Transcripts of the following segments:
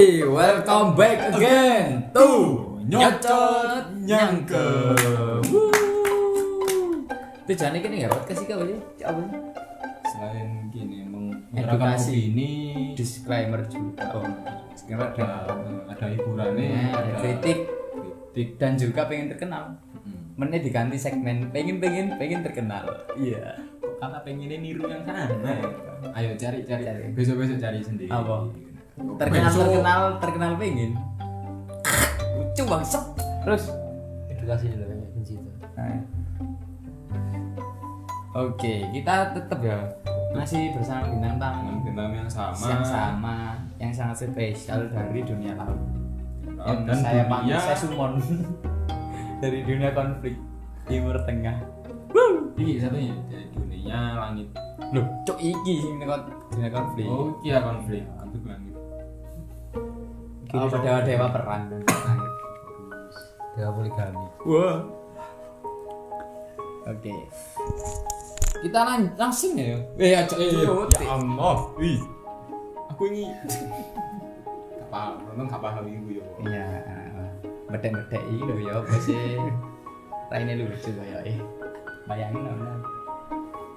Hey, welcome back again to Nyocot Nyangke. Tujuannya gini ya podcast iki apa sih? Apa sih? selain gini Edukasi. ini Disclaimer juga. oh, sekarang ada ada hiburannya ada kritik kritik dan juga pengen terkenal. Hmm. Menit diganti segmen pengen pengen pengen terkenal. Iya. karena pengennya niru yang sana ayo cari cari, Cari. besok besok cari sendiri Apa? Terkenal terkenal terkenal pengen. Lucu banget. Terus edukasi lah banyak di situ Nah. Oke, kita tetap ya masih bersama bintang tamu bintang yang sama yang sama, yang sangat spesial dari dunia laut. Yang dan saya dunia- panggil saya Sumon dari dunia konflik Timur Tengah. ini satunya dari dunia langit Loh, cok iki sing dunia konflik. oh iya konflik konflik langit Kini dewa-dewa perang. dewa poligami Wah. Oke. Kita lang- langsung ya. eh aja eh ya Allah wih aku ini apa nonton gak paham ibu ya Iya, bedek-bedek iki lho ya apa sih? Raine lucu kaya eh. Bayangin ora.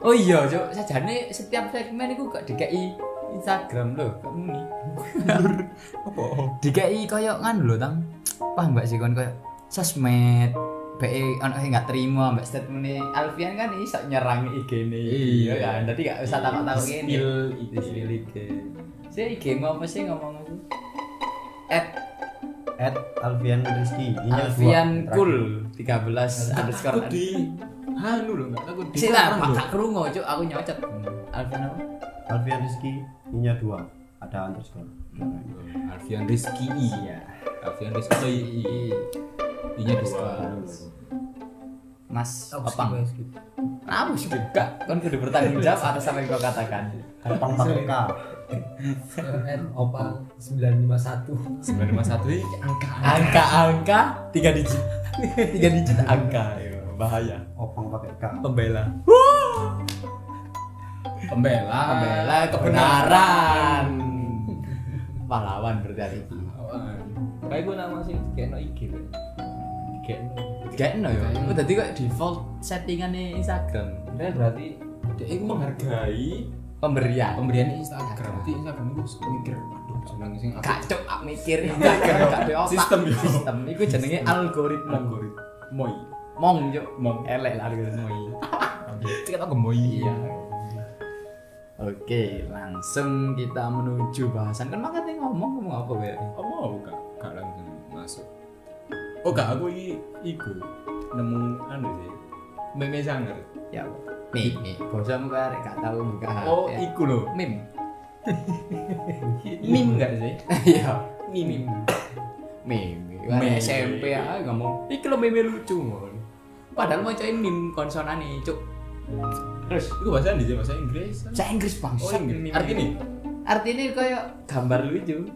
Oh iya, Cuk, sajane setiap segmen iku gak dikai Instagram lho, kamu nih. apa Dikai kaya nganu lho, Tang. Paham gak sih kon kaya sosmed BE ono sing gak terima mbak statement Alfian kan iso nyerang IG-ne. Iya. kan. Dadi gak usah takut-takut ngene. Spill Di spill IG. Saya IG mau apa sih ngomong aku? At at Alfian Rizky Ini Alfian. Cool 13 underscore takut di anu loh nggak takut di Sila, orang Pak Krungo, Cuk, aku nyocot. Alfian apa? Alfian Rizky ini dua ada underscore Alfian Rizky iya Alfian Rizky i nya dua Mas Aku Opang. skip, skip. Apa sih gak? Kan kudu bertanggung jawab atas apa yang kau katakan. K N opang 951 sembilan lima satu ini angka Angka-angka tiga digit. tiga digit angka. Yo, bahaya. opang pakai K Pembela. Pembela Pembela kebenaran. Pahlawan berarti hari ini. kayak gue nama sih kayak no IG kayak no ya. Itu tadi kok default settingannya Instagram. Ini berarti dia itu menghargai Pemberian. pemberian Instagram berarti Instagram itu mikir aduh senang sih aku Kacau ak mikir Instagram gak ada otak. Sistem, yo. Sistem iku jenenge algoritma. algoritma moi Mong yo. Mong. Elek lah algoritma iki. kita tahu gemoy Iya. Oke, langsung kita menuju bahasan. Kan makanya ngomong ngomong apa ya? apa mau kak kak langsung masuk oh kak aku ini iku nemu anu sih meme sangar Ya. Bosamu kan arek gak tahu buka HP. oh iku loh meme. meme enggak sih Iya, meme meme. Meme. Meme SMP ya ngomong. Iki lo meme lucu. Padahal mau coy meme konsonan nih, cuk. Itu bahasa di bahasa Inggris saya Inggris bang. oh Inggris artinya Artinya kayak gambar lucu.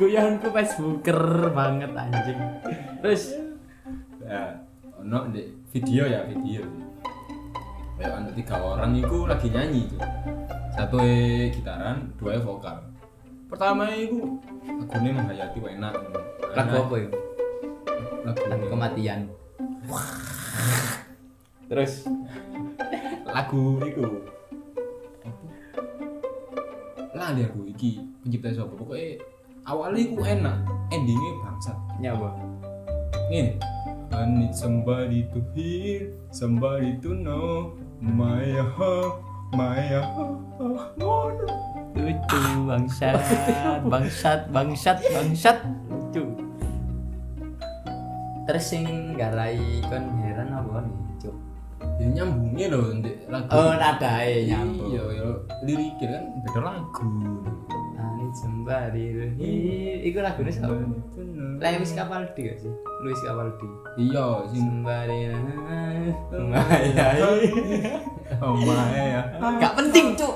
Goyanganku Facebooker banget anjing. Terus ya ono di video ya video kayak ada tiga orang itu lagi nyanyi tuh satu e gitaran dua e vokal pertama itu lagunya menghayati wah enak lagu apa ya? lagu kematian. Terus lagu itu lali aku iki pencipta siapa pokoknya awalnya itu enak endingnya bangsat nyawa. Nih, I need somebody to hear, somebody to know my heart, my heart. Lucu bangsat, bangsat, bangsat, bangsat. Lucu. Terus sing garai kon heran nyambungnya loh nanti lagu. Oh, nadae nyambung. Iya, ya liriknya kan beda lagu. I need somebody to hear. Iku lagunya siapa? Lewis Capaldi gak sih? Luis Capaldi. Iya, sing Somebody oh my ya. Gak penting, cuk.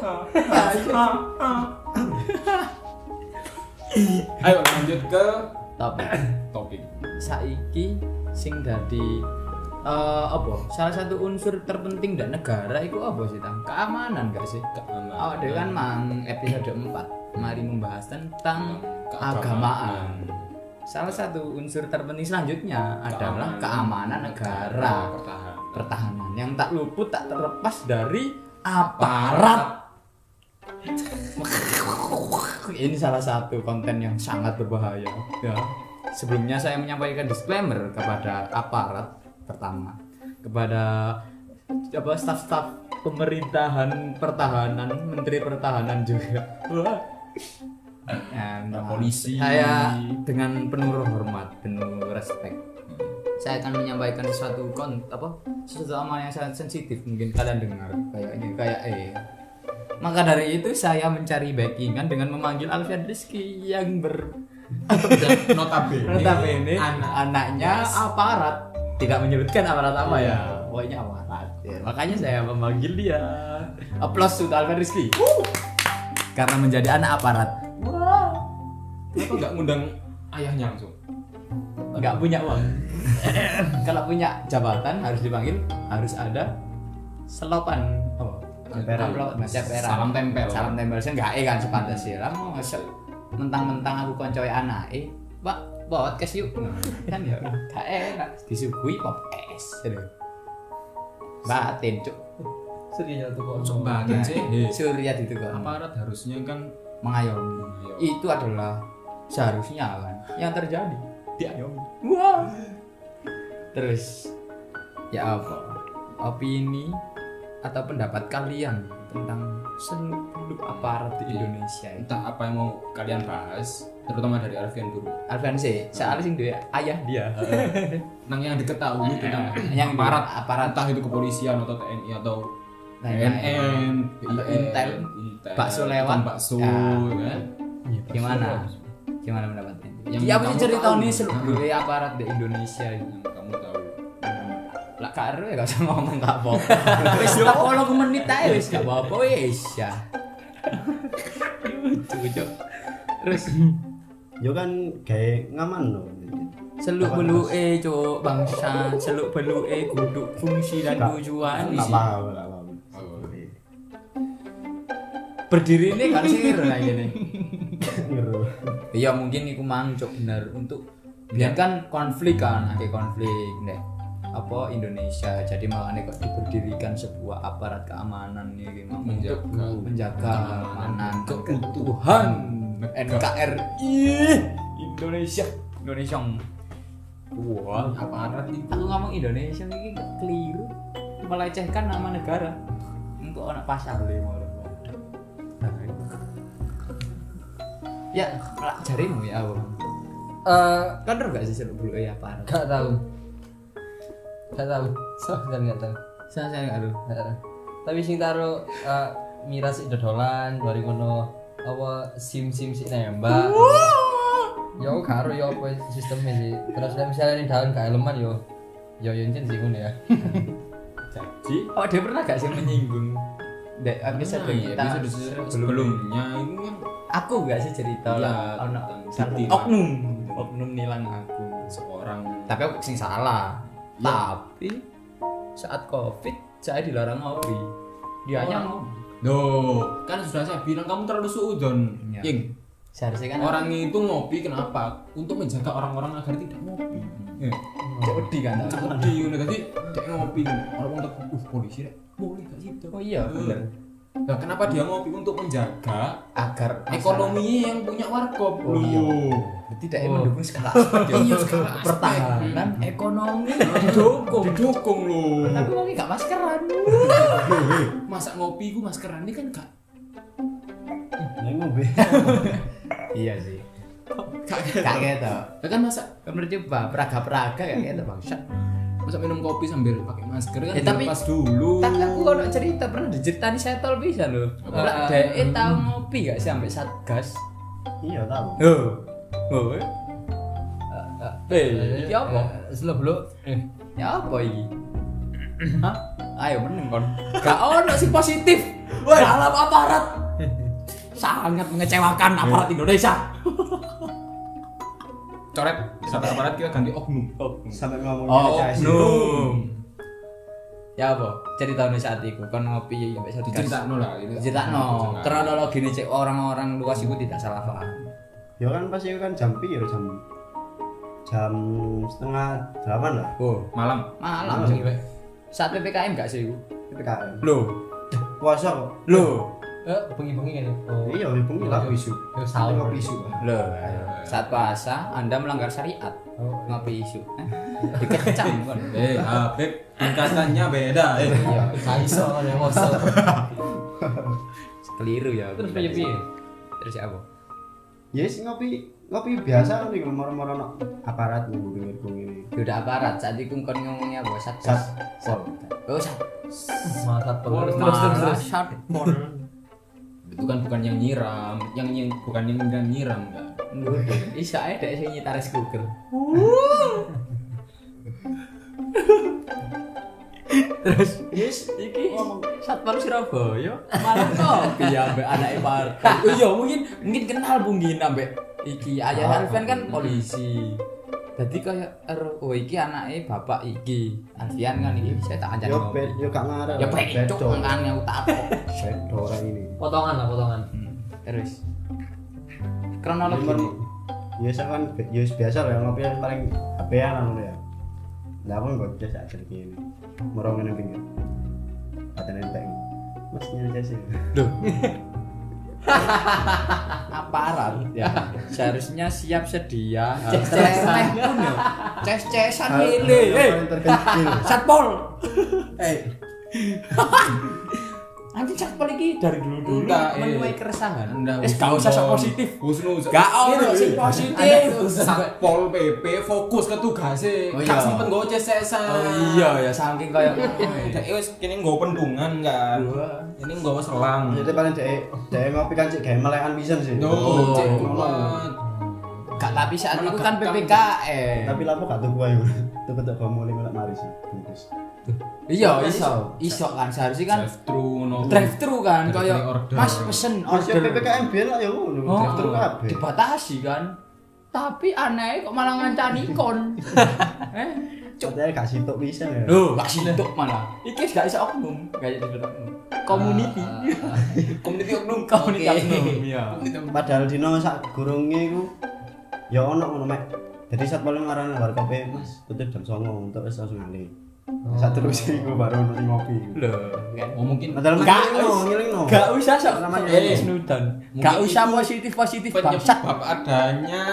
Ayo lanjut ke Topik. topik. Saiki sing dadi eh apa? Salah satu unsur terpenting dan negara itu apa sih, Tang? Keamanan gak sih? Keamanan. Awak dhewe kan mang episode 4. mari membahas tentang Keagamaan. keagamaan. Salah satu unsur terpenting selanjutnya adalah keamanan negara, pertahanan pertahanan yang tak luput tak terlepas dari aparat. Ini salah satu konten yang sangat berbahaya. Ya. Sebelumnya saya menyampaikan disclaimer kepada aparat pertama, kepada apa staf-staf pemerintahan pertahanan, menteri pertahanan juga. Wah. Nah, polisi. Saya dengan penuh hormat, penuh respect. Saya akan menyampaikan sesuatu kon apa sesuatu amal yang sangat sensitif mungkin kalian dengar kayaknya kayak eh maka dari itu saya mencari backingan dengan memanggil Alfian Rizky yang ber notabene notabene anak anaknya aparat tidak menyebutkan aparat apa ya. Pokoknya aparat Ya, makanya saya memanggil dia. Aplaus untuk Alfian Rizky. Karena menjadi anak aparat. Kenapa nggak ngundang ayahnya langsung? Nggak punya uang. Kalau punya jabatan harus dipanggil harus ada selopan. Ceperan. Salam tempel. salam tempel. Saya nggak eh kan sepantasnya lah mau ngasih mentang-mentang aku koncoy anak eh pak podcast yuk. Kan ya. Gak enak. Disuguhi podcast. Batin cuk. Serius tuh kok. coba sih. Eh, surya itu kan aparat harusnya kan mengayomi Ayo. itu adalah seharusnya kan. Yang terjadi diayomi. Wah. Terus ya apa? Opini atau pendapat kalian tentang seluruh aparat di Indonesia itu entah apa yang mau kalian bahas terutama dari Alfian dulu Alfian sih soalnya sing dia ayah dia. Tentang yang diketahui tentang yang aparat aparat. Entah itu kepolisian atau TNI atau BNN, atau Intel, bakso lewat. bakso, Ya. kan? gimana? gimana pendapatnya Yang ya sih cerita nih seluruh aparat di Indonesia Yang kamu tahu. lah karo ya gak usah ngomong gak apa-apa. Wis tak kalau menit aja wis gak apa-apa wis ya. Lucu terus Yo kan kayak ngaman loh. seluk beluk eh cok bangsa seluk beluk eh kudu fungsi dan tujuan enggak paham. Oh. berdiri ini kan sih lah ini Ngeru. iya mungkin iku mang cok bener untuk biar kan konflik kan ada konflik deh apa Indonesia jadi makanya kok diberdirikan sebuah aparat keamanan nih gitu Menjaga. untuk menjaga keamanan keutuhan NKRI Indonesia. Indonesia. Wah Aparat itu aku ngomong Indonesia ini keliru. Melecehkan nama negara. Untuk anak pasar. Lima ya lah jarimu ya abang Eh, kan gak sih seluk beluk ya aparat gak tahu. Gak tahu. Dan gak tahu. saya saya Gak tahu. Tapi sing taro eh, miras itu dodolan, bari kono apa sim sim si nembak. Ya aku karo ya apa sistemnya sih. Terus nek misalnya ini daun gak elemen yo yo yo jen sih ngono ya. jadi oh dia pernah gak sih menyinggung? Dek, episode Nah, iya, kita episode sebelumnya itu kan aku gak sih cerita Iya, lah ono oknum. Oknum nilang aku seorang. Tapi aku sing salah. Iya. tapi saat covid saya dilarang ngopi dia hanya ngopi Duh, kan sudah saya bilang kamu terlalu suudon. Iya. Ying, seharusnya kan orang itu ngopi kenapa? Untuk menjaga orang-orang agar tidak ngopi. Ya. cek wedi kan tau. Jadi ngono tadi dia ngopi orang untuk uh polisi rek. Boleh gak sih? oh iya bener Nah, kenapa dia ngopi untuk menjaga agar ekonomi yang punya warkop Oh, iya. Loh. berarti dia Oh. mendukung skala aspek ya. Iya, skala pertahanan ekonomi didukung Didukung loh. tapi ngopi gak maskeran Masa ngopi ku maskeran ini kan gak ngobe. iya sih gak gitu kan masa kan bercoba praga-praga gak gitu bangsa masa minum kopi sambil pakai masker kan? Ya, tapi- lepas dulu. tapi aku kalau cerita pernah diceritani setol bisa loh? Lah dhek tau ngopi gak sih sampai satgas Iya tahu. oh oh eh. Ya apa? belum. Eh, ya apa ini Hah? ayo meneng kon. Gak ono sih positif. Dalam aparat. Sangat mengecewakan aparat Indonesia coret sampai aparat kita ganti oknum. Sampai ngomong oh CSI. oknum Ya apa? Ceritane saat iku kon ngopi mbek Satgas. Diceritakno lah ini. Diceritakno. Kronologi ini cek orang-orang luas iku tidak salah paham. Ya kan pas itu kan jam piro jam jam setengah delapan lah. Oh, Malam. malam sih. Saat PPKM gak sih? PPKM. Loh, Puasa kok. loh. Eh, bengi-bengi kan. Oh. Iya, bengi lah isu. Yo sahur. Ngopi isu. Loh, saat puasa Anda melanggar syariat. Oh. Ngopi isu. Eh, Dikecam kan. Eh, Habib, tingkatannya beda. Eh, Iya, kaiso kan yang moso. Keliru ya. Terus piye piye? Terus apa? Yes, ngopi ngopi biasa kan nih moro-moro no aparat nih pinggir ini. Udah aparat saat itu kon ngomongnya apa? Sat pol. Oh, sat. Mantap terus terus terus. satpol. Itu kan bukan yang nyiram, yang yang bukan yang yang nyiram kan. Isa ae dek sing nyitar es Google. Terus yes iki Satpol Surabaya malah kopi ya mbek anake partai. Oh iya mungkin mungkin kenal mungkin ambek iki ayah Alfian kan polisi. Jadi kayak er, oh iki anake bapak iki. Alfian kan iki saya tak kancani Yo yo gak ngarep. Ya pecuk makane aku takok. Bedo orang ini. Potongan lah potongan. Hmm, Terus kronologi ini. biasa kan ya biasa lah ngopi yang paling apean anu ya. Lah aku nggak biasa aja gini. Morong ngene pinggir. Ada nenteng. Mas nyari sih. Loh. aparat ya seharusnya siap sedia. Ces-cesan pun ya. Ces-cesan ini. eh satpol. Eh Anjing satpol iki dari dulu dulu Enggak, eh. menuai keresahan. Anda Eh, gak usah sok positif. Husnu. Gak ono sing positif. Satpol PP fokus ke tugasnya. Oh, Gak iya. simpen gue cesesan. Oh iya ya saking kayak Dek wis kene nggo pendungan kan. Ini nggawa selang. Jadi paling dek dek ngopi kan cek gawe melekan pisan sih. Oh. Gak tapi saat itu kan. PPKM. Tapi lapo gak tuku ae. Tuku tok mulai mulai mari sih. Bungkus. Iya Kan iso. Iso kan seharusnya kan Drive thru ngono. drive thru kan order. Mas pesen Masih order. PPKM biyen lah ya ngono. Oh, Drive thru kabeh. dibatasi kan tapi aneh kok malah ngancani kon eh Katanya gak sitok pisan ya. Loh, gak sintuk malah. Iki gak iso oknum, gak iso oknum. Community. Community oknum. Community oknum, iya. Padahal dino sak gurunge iku ya ono ngono mek. Jadi saat paling ngarani bar kopi Mas, tutup jam 09.00 untuk wis langsung ngalih. Saat terus iku baru sing ngopi. Loh, kan. Oh mungkin Padahal Gak ngelingno, us- ngelingno. Gak usah sok Namanya eh snudan. Mungkin Gak usah positif-positif bangsat. penyebab adanya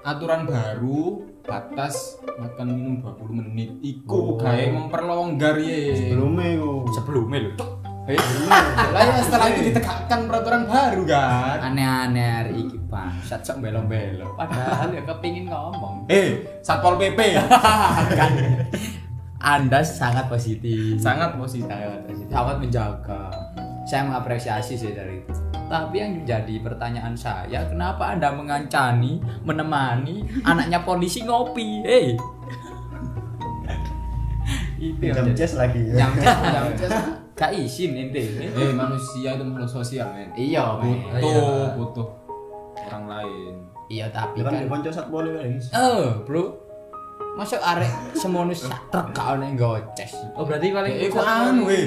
aturan baru batas makan minum 20 menit iku Oh. gawe memperlonggar ye Sebelumnya iku. Sebelumnya lho. Eh, lah ya setelah itu ditegakkan peraturan baru kan aneh-aneh hari iki bangsat sok belo-belo. Padahal ya kepingin ngomong. eh satpol pp kan Anda sangat positif. sangat positif sangat positif, sangat menjaga. Saya mengapresiasi sih dari itu. Tapi yang menjadi pertanyaan saya, kenapa Anda mengancani, menemani anaknya polisi ngopi? Hei. itu yang Jam jadi- lagi. Jam jam. Gak izin ente. eh manusia itu makhluk sosial men Iya, men. butuh butuh orang lain Iya, tapi kan kan di boleh guys. Eh, Bro. Masuk arek semono sak truk gak ono goces. Oh berarti paling eh iku anu eh.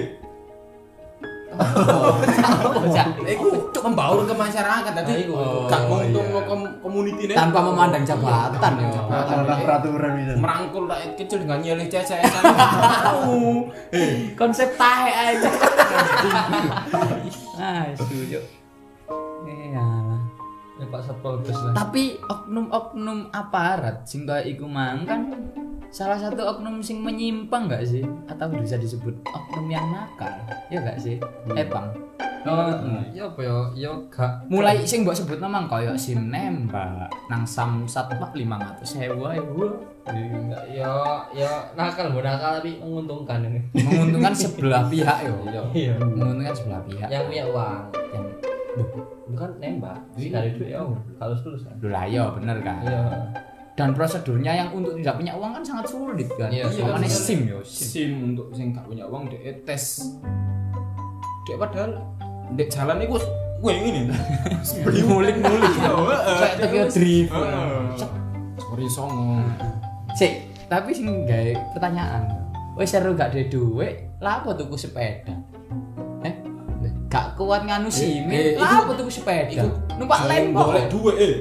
Iku cuk membaur ke masyarakat tadi Oh, gak untung iya. kom community Tanpa memandang jabatan ya. Masalah peraturan bisa. merangkul rakyat kecil dengan nyelih cecesan. Tahu konsep tahe aja. Ah setuju iya Ya, Pak Satpol Bus lah. tapi oknum-oknum aparat sing kaya iku mang kan salah satu oknum sing menyimpang gak sih atau bisa disebut oknum yang nakal ya gak sih eh bang Oh, ya apa ya? Ya gak mulai sing mbok sebut namang kaya sim nembak nang samsat pak lima ratus sewu ae wo. enggak ya ya nakal mau nakal tapi menguntungkan ini. menguntungkan sebelah pihak yo Iya. menguntungkan sebelah pihak Yang punya uang, yang bukan nembak. Sih dari duit ya halus tulus kan. Lah iya bener kan? Iya. dan prosedurnya yang untuk tidak punya uang kan sangat sulit kan? Iya, iya kan sim yo sim. Sim untuk sing gak punya uang dek tes. Dek padahal dek jalan itu gue ini beli mulik mulik kayak Tokyo Drift. Sorry songo. Sih tapi sing gawe pertanyaan wis seru gak ada duit lah apa tuku sepeda gak kuat nganu sih eh, lah apa tuku sepeda? iku numpak lain kok golek duit eh.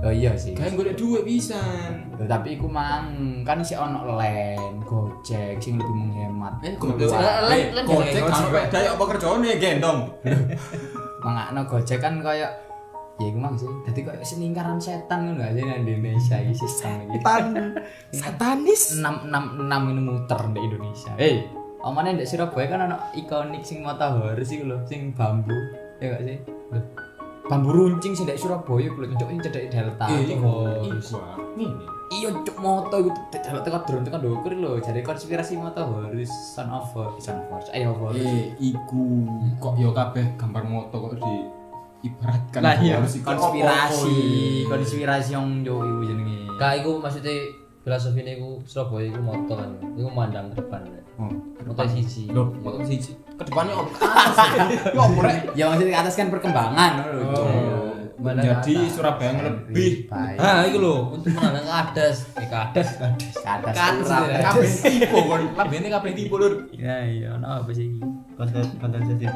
Oh iya sih. Kayak golek duit pisan. Loh, tapi iku mang kan si ono len gojek sing lebih menghemat. Eh Gojek. lain gojek kan sepeda ya apa kerjane gendong? Mangakno gojek kan kayak ya iku mang sih. Dadi kayak selingkaran setan ngono aja nang Indonesia iki sistem iki. Satanis. Enam enam enam ini muter di Indonesia. Hei, omane di Surabaya kan ada ikonik sing mata horor sih lho, sing bambu, ya gak sih? Loh, Bambu runcing sing di Surabaya kuwi cuk sing cedek delta. Cuk. iku iku ini Iya cuk moto iku delta tekan drone tekan ndukur lho, jadi konspirasi mata horor son of son of horror. Ayo horror. eh iku kok yo kabeh gambar moto kok di ibaratkan Lah iya, konspirasi, konspirasi yang yo iku jenenge. Kak iku maksudnya filosofi ini iku Surabaya iku moto kan. Iku mandang ke depan. Oh, Moto siji. Loh, kok siji? Ke depannya apa? Atas. Ya apa rek? Ya maksudnya ke atas kan perkembangan lho. Oh, menjadi Surabaya yang lebih baik. Ah, iku lho, untuk menandang ke atas. Eh, ke atas. Ke atas Ke atas, kabeh tipu kon. Kabeh kabeh tipu lur. Ya iya, ono apa sih? konten konten sensitif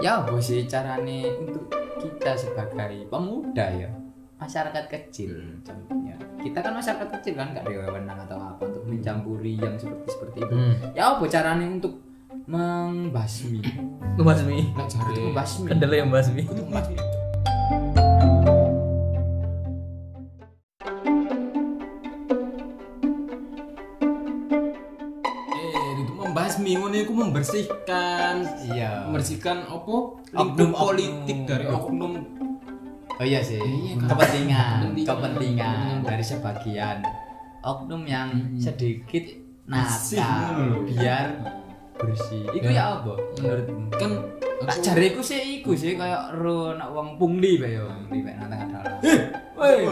Ya apa sih carane untuk kita sebagai pemuda ya masyarakat kecil contohnya kita kan masyarakat kecil kan nggak ada wewenang atau apa untuk mencampuri yang seperti seperti itu Hmm. ya apa carane untuk membasmi Membasmi. Nek jare untuk membasmi Kendala yang membasmi. untuk membasmi. Eh, itu membasmi ngono iku membersihkan iya membersihkan apa lingkup Oknum-oknum. politik dari oknum oh iya sih Iya, kepentingan Kepentingan. kepentingan dari sebagian oknum yang sedikit Bersih, nakal biar bersih itu ya apa menurutmu kan Tak aku- jariku sih iku sih kayak ro nak wong pungli bae yo, pungli bae nang tengah dalan. Woi.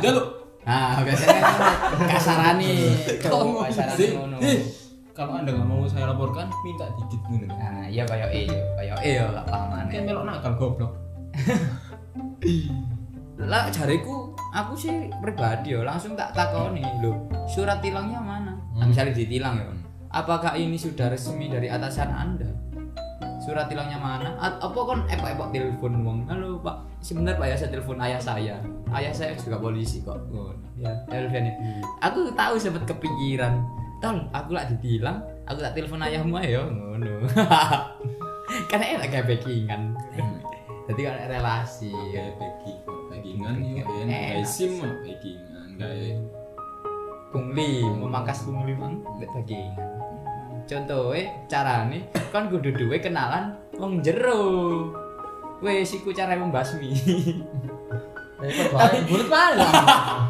Jaluk. Nah, biasanya kan kasarane, Kok cowok kasarane sih? ngono. Eh, Kalau Anda nggak mau saya laporkan, minta dikit ngono. Nah, iya kayak e yo, kayak e yo gak paham Kan melok nakal goblok. Lah jariku aku sih pribadi yo langsung tak takoni lho, surat tilangnya mana? Nah, misalnya ditilang ya. Apakah ini sudah resmi dari atasan Anda? Surat tilangnya mana? A- apa kon epok-epok telepon wong? Halo Pak, sebentar Pak ya saya telepon ayah saya. Ayah saya juga polisi kok. Ngono. Ya, telepon ini. Aku tahu sempat kepikiran. Tol, aku lah ditilang, aku tak telepon ayahmu ayo ngono. Karena enak kayak backingan. Jadi kan relasi. Kayak bagi bagingan yo kan. Enak. Kayak sim mah bagingan kayak pungli memangkas pungli mang nggak backingan contohnya carane kan kudu duwe kenalan wong jero wes iku cara membasmi Tapi bulat mana?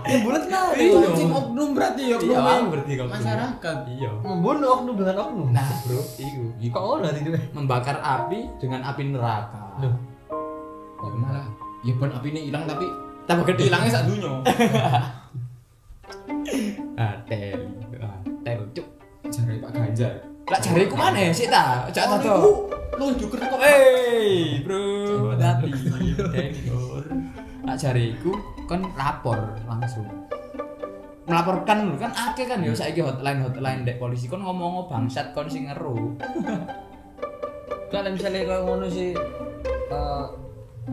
Ya bulat mana? Iya, sing oknum berarti ya Iya, oknum. berarti kok. masyarakat. iya Membunuh oknum dengan oknum. nah bro iku kok ngono berarti itu? membakar api dengan api neraka Loh. Ya malah ya pun api ini hilang tapi tambah gede hilangnya sak dunyo. ah tel ah tel cuk Jare Pak Ganjar. lah jariku mana ya sih ta cak tato iku Lu juga kok Hey, bro, hati. Tekor. Nak jariku kan lapor langsung. Melaporkan lho kan akeh kan ya saiki hotline hotline dek polisi kon ngomong bangsat kon sing ngeru. Kalau misalnya kalau ngono sih eh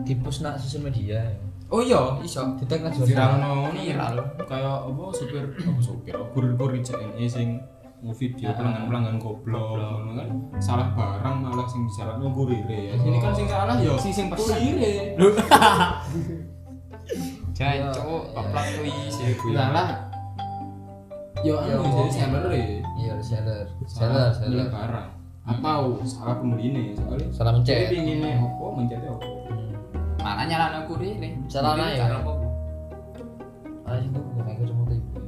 di post nak sosial media ya. Oh iya, iso. Ditek nang Dirangno Viral. kayak apa supir apa supir apa kurir-kurir CNE sing video pelanggan-pelanggan goblok ngono kan salah barang malah sing disalahno kurire ya sini kan sing salah ya Sing sing kurire Lho. Iya, Jancuk, iya. keplak kuwi sih kuwi. salah yo Ya, anu jadi seller ya Iya, seller. Seller, seller. barang atau salah pembeli soalnya Salah mencet. Jadi pinginnya apa mencetnya apa Malah nyalano kurir. Salah Kurir naik. karo apa? Ah, itu bukan kayak ketemu tuh ibu.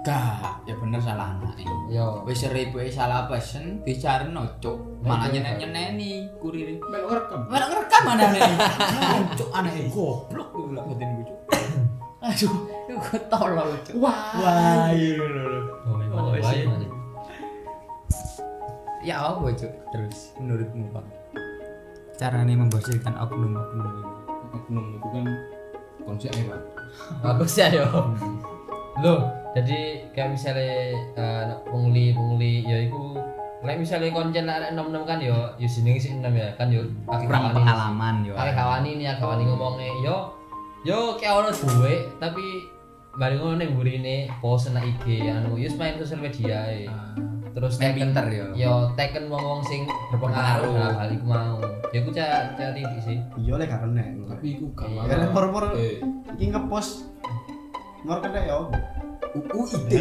Gak, ya bener salah anak Yo. Wis seribu salah pesen dicarno cuk. Malah Nah, itu nyenen-nyeneni kurir. belok rekam Mana ngerekam mana nih? Cuk aneh goblok tuh lah batin gue cuk. Aduh, itu tolol cuk. wah Wah, iya lho. Oh, Oh. Ya apa cuk? Terus menurutmu Pak? Caranya membersihkan oknum-oknum ini. oknum itu kan konsep ya pak. Bagus ya yo. Loh, jadi kayak misalnya eh, pungli pungli ya iku lek misalnya konjen arek nom nom kan yo yo jenenge sih enam ya. Kan yo kurang pengalaman yo. Akeh kawani nih kawani ngomongnya. Yo yo kayak ono duwe tapi bari ngono ning burine post nang IG anu yo main sosial media e. terus Main teken- pinter yo. yo teken wong-wong sing berpengaruh. dalam hal iku mau. Ya aku cari cari sih iya lek karena tapi iku gak Iya. ya lek por-por iki ngepost. Mor kena ya apa? UU ide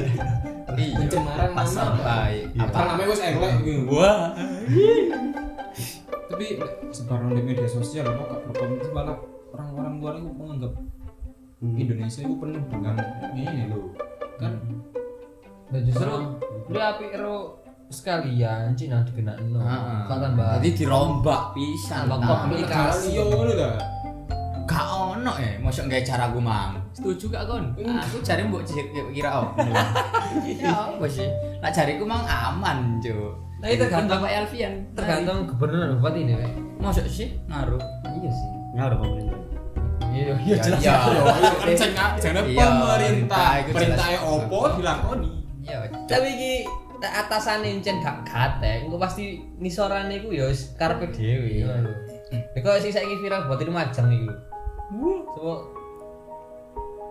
iya. Pencemaran pasal nama. baik Iya. apa namanya wes elek gitu. Wah. Tapi sebarang di media sosial apa gak berkomentar malah orang-orang luar itu menganggap Hmm. Indonesia itu penuh dengan ini loh. Kan dan justru dia api ero sekalian Cina dikena no Heeh. kok tambah jadi dirombak pisan Tambah Nah, komplikasi. iya ngono dah gak ono eh mosok gawe cara gue mang. Setuju gak kon aku cari mbok cek kira oh ya apa sih? Nak cari gue mang aman cuk. Nah, itu tergantung- Bapak Elvian. tergantung gubernur dan bupati ini mosok sih ngaruh. Iya sih. Ngaruh pemerintah. Iya iya Ya, jelas. Iya. kan jangan jangan Iya, pemerintah. itu jelas. perintahnya opo dilakoni iya tapi iki tak atasan encen gak gate engko pasti nisorane iku ya wis karepe dhewe. Ngono lho ya kok sing saiki viral buat itu majang iku. Coba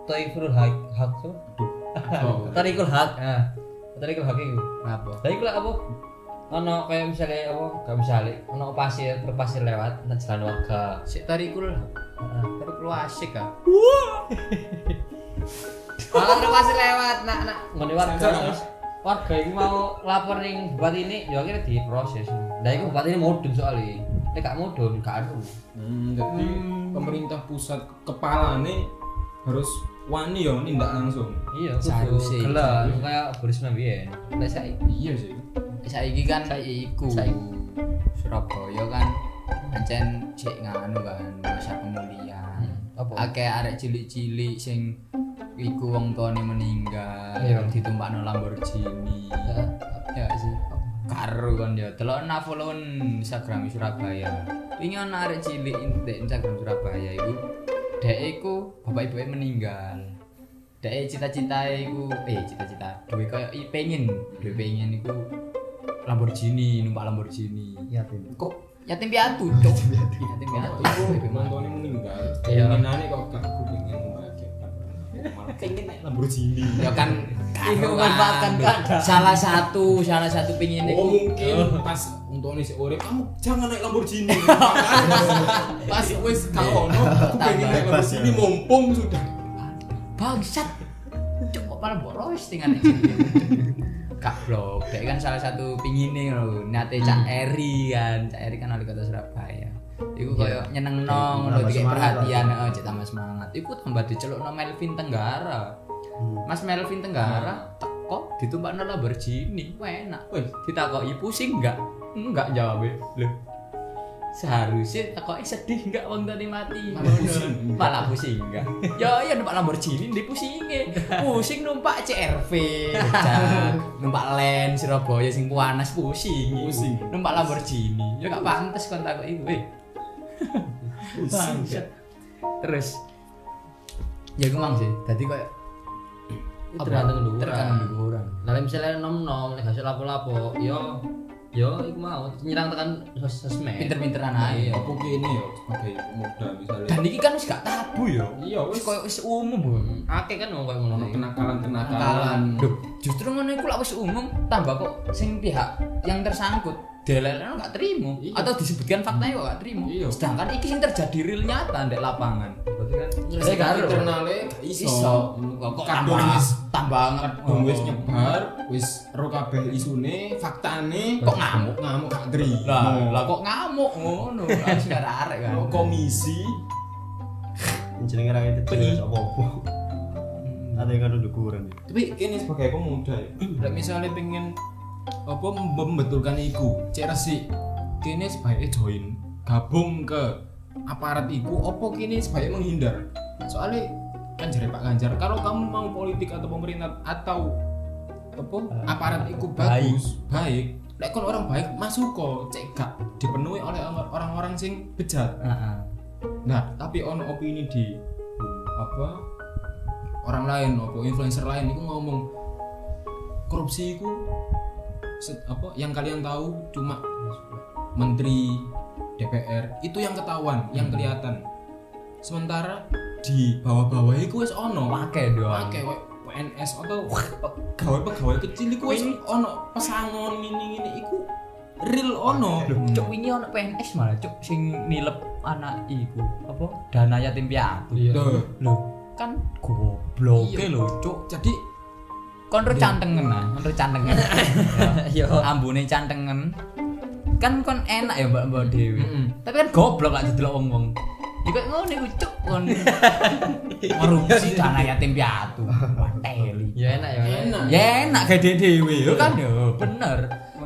Taiful Hak Hak so. Tarikul Hak nah Tarikul Hak iku. Apa Lah iku lah apa? Ono kayak misalnya apa? Gak misalnya ono pasir truk pasir lewat nang jalan warga. Sik tarikul Heeh. tarikul asik ah Malah pasir lewat nak nak ngene warga warga itu mau lapor ning bupati ini ya akhirnya diproses. Lah iku bupati ini mudun soalnya. Nek gak mudun gak anu. Hmm, jadi pemerintah pusat kepala nih harus wani ya nindak langsung Iya, Seharusnya. gelem kayak Boris Mbiyen. Nek saiki iya sih saiki kan iku Saiki. Surabaya kan ancen cek nganu kan masa pemulihan apa? akeh arek cilik-cilik sing iku wong tuane meninggal Iya. ditumpakno Lamborghini. Ya sih. Karo kan ya delok na follow Instagram Surabaya. Wingi ana arek cilik di Instagram Surabaya iku dek iku bapak ibuke meninggal. Dek cita-cita iku eh cita-cita duwe koyo i- pengen. Duwe pengen iku Lamborghini numpak Lamborghini. Yatim. Kok yatim piatu cok yatim piatu. Iku nontonnya meninggal. Iya. keinginannya kok gak membahagiakan malah pengen naik Lamborghini. Ya kan Ini memanfaatkan keadaan. salah satu salah satu pengen Oh mungkin pas untuk nih seorang kamu jangan naik Lamborghini. Pas, pas wes kau no aku pengen naik Lamborghini mumpung sudah. Bangsat. Coba malah boros dengan Kak blok, dia kan salah satu pingine lho, nate Cak Eri kan, Cak Eri kan wali kota Surabaya. Iku koyo nyeneng nong, Tambah dikek perhatian, heeh, cek tambah semangat. Iku tambah dicelukno Melvin Tenggara. Mas Melvin Tenggara teko ditumpakno Lamborghini, Wah, enak. Wes ditakoki pusing enggak? Enggak jawab Lho. Seharusnya takoki sedih enggak wong tadi mati. Malah pusing. Enggak. Ya ya numpak Lamborghini di pusinge. Pusing numpak CRV. Numpak Land Surabaya sing panas pusing. Pusing. Numpak Lamborghini. Ya gak pantes kon takoki kowe. Bangsat. Terus ya gue mang sih. Tadi kayak tergantung dhuwur. Tergantung dhuwuran. Lah misalnya nom nom nek hasil lapo-lapo yo yo iku mau nyerang tekan sos- sosmed. Pinter-pinteran ae. Iya. apa ini ya sebagai pemuda misalnya Dan iki kan wis gak tabu ya. iya Wis koyo wis umum. Bu. Akeh kan wong koyo ngono. ono kenakalan kenakalan Nakalan. Duh, justru ngono iku lak wis umum tambah kok sing pihak yang tersangkut delelnya gak terima Iya. atau disebutkan faktanya kok gak terima. Iya. Sedangkan iki sing terjadi real nyata di lapangan. Berarti kan Saya karo. internalnya iso. Iso. Kok tambah wis tambah kadung wis nyebar, wis ro kabeh isune, faktane Kok ngamuk? Ngamuk gak terima. Lah, lah kok ngamuk ngono. Harus gak arek kan. Kok komisi jenenge ra itu jelas apa-apa ada yang kan ukuran ya tapi ini sebagai pemuda ya misalnya pengen apa membetulkan iku? Cek resik. Kini sebaiknya join gabung ke aparat iku. Opo kini sebaiknya menghindar? Soalnya kan jari Pak Ganjar kalau kamu mau politik atau pemerintah atau apa aparat iku bagus baik. Lek kon orang baik masuk kok cek gak dipenuhi oleh orang-orang sing bejat. Nah, tapi ono opini di apa orang lain apa influencer lain itu ngomong korupsi itu apa yang kalian tahu cuma menteri DPR itu yang ketahuan yang kelihatan. Sementara di bawah-bawah itu wis ono. Pakai dong. pakai PNS atau pegawai-pegawai kecil itu wis ono. Pesangon ini ini iku real ono. Loh, cuk wingi ono PNS malah cuk sing nilep anak iku. Apa? Dana yatim piatu. Iya. Lho, kan goblok Iya. lho cuk. jadi Kon ro cantengen ah, kon ro cantengen. Yo. Ambune cantengen. Kan kon enak ya mbak-mbak Dewi. Mm-mm. Tapi kan goblok gak didelok wong-wong. Ya kok ngono iku cuk kon. Korupsi dana yatim piatu. Wateli. Ya enak ya. Enak. Ya enak gede dhewe yo kan yo bener.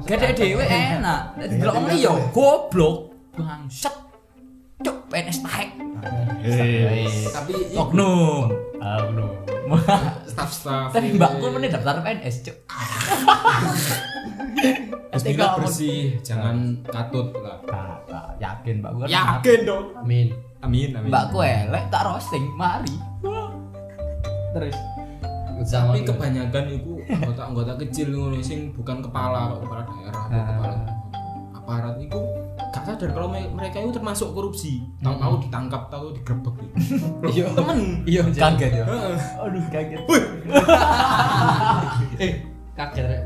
Gede dhewe enak. Delok wong liya goblok. Bangsat. Cuk PNS taek. Tapi i- Oknum. Oknum. staff-staff Tapi mbakku meneh daftar PNS, Cuk. Bismillah bersih jangan katut lah Kakak, yakin mbakku kan. yakin dong Amin. amin amin Mbakku elek tak roasting, mari. Terus Sama tapi kebanyakan itu anggota-anggota kecil ngono sing bukan kepala kepala daerah atau Ah. kepala aparat itu gak sadar kalau me- mereka itu termasuk korupsi tahu-tahu ditangkap tahu digerebek gitu Iya. temen iya kaget ya. Heeh. Aduh kaget. eh kaget rek.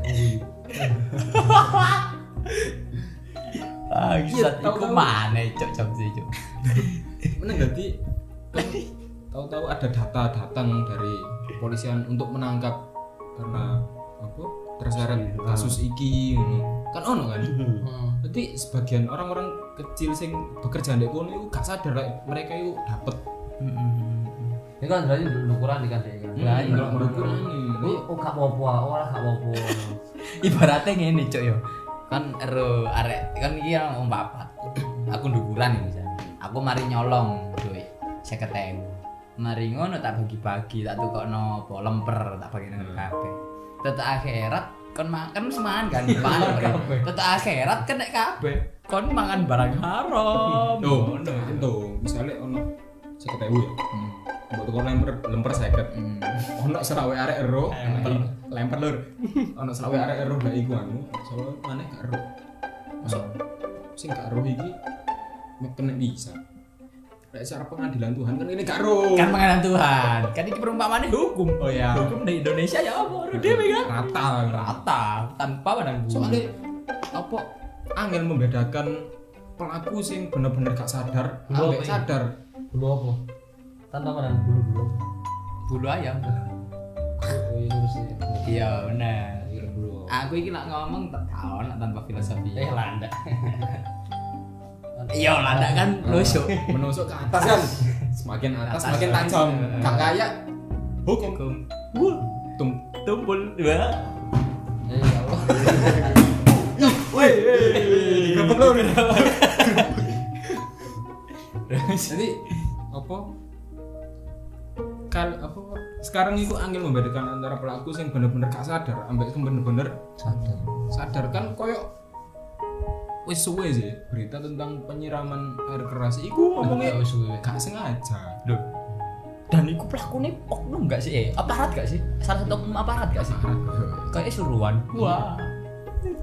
Ah, Iya, tahu-tahu. mana cuk jam sih cuk. Mana kan tahu-tahu ada data datang dari kepolisian untuk menangkap karena apa terseret kasus iki ngono. Kan ono kan Heeh. Jadi sebagian orang-orang kecil sing bekerja di kono itu gak sadar like, mereka itu dapat Ini kan berarti ukuran di kan kan. Lah, ukuran Ini oh gak apa-apa, ora gak apa-apa. Ibaratnya ngene cuk yo. Kan ero arek kan iki orang wong papat. Aku ndukuran ya misalnya. Aku mari nyolong duit 50.000. Mari ngono tak bagi-bagi, tak tukokno apa lemper, tak bagi nang kabeh. Tetek akhirat kon makan semangan kan Pak. Tetek akhirat kena kabeh. Kon mangan barang haram. tuh Ngono. itu misalnya ono seket ewu ya Hmm. buat tukar lemper lemper seket Hmm. ono selawe arek ero lemper lur ono selawe arek ero gak iku anu soalnya mana gak ero masuk sing gak ero iki kena bisa Lek secara pengadilan Tuhan kan ini gak ero Kan pengenalan Tuhan. Kan ini perumpamaannya hukum. Oh ya. Hukum di Indonesia ya apa? Dewe kan. rata Rata tanpa pandang bulu. soalnya apa angel membedakan pelaku sing bener-bener gak sadar Bulu ambek ya? sadar Bulu apa? Tanpa kan bulu bulu. bulu ayam. Oh ini lurus ini. Iya benar. Bulu. Aku ini nak ngomong tak tahu nak tanpa filosofi. Eh landa. Iya lah ndak kan nusuk. menusuk ke atas. Kan semakin atas Atas. semakin tajam gak kayak hukum. Hukum. tum Tumpul. Dua. Eh ya Allah. woi jadi apa? Kal apa? Sekarang itu angel membedakan antara pelaku yang bener-bener gak sadar ambek sing bener-bener Sadar. sadar. Kan koyo wis suwe sih berita tentang penyiraman air keras iku ngomongnya Wis suwe. gak sengaja Loh. Dan iku pelakunya oknum gak sih? Eh, aparat gak sih? Salah satu oknum aparat gak sih? Kayaknya suruhan. Wah.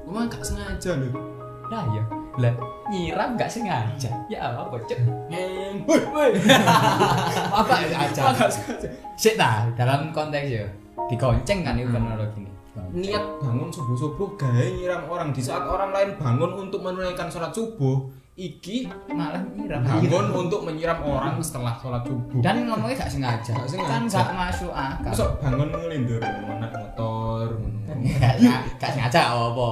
Emang gak sengaja loh. Nah ya. Lah, nyiram gak sengaja. Ya apa. Woi, woi. apa aja? Sik ta, dalam konteks ya. Dikonceng kan itu teknologi ini. Niat bangun subuh-subuh gawe nyiram orang di saat orang lain bangun untuk menunaikan sholat subuh, iki Malah nyiram. bangun untuk menyiram orang setelah sholat subuh. Dan ngomongnya gak sengaja. Gak sengaja. Kan gak masuk akal. Masuk bangun ngelindur mana motor. Gak gak sengaja apa.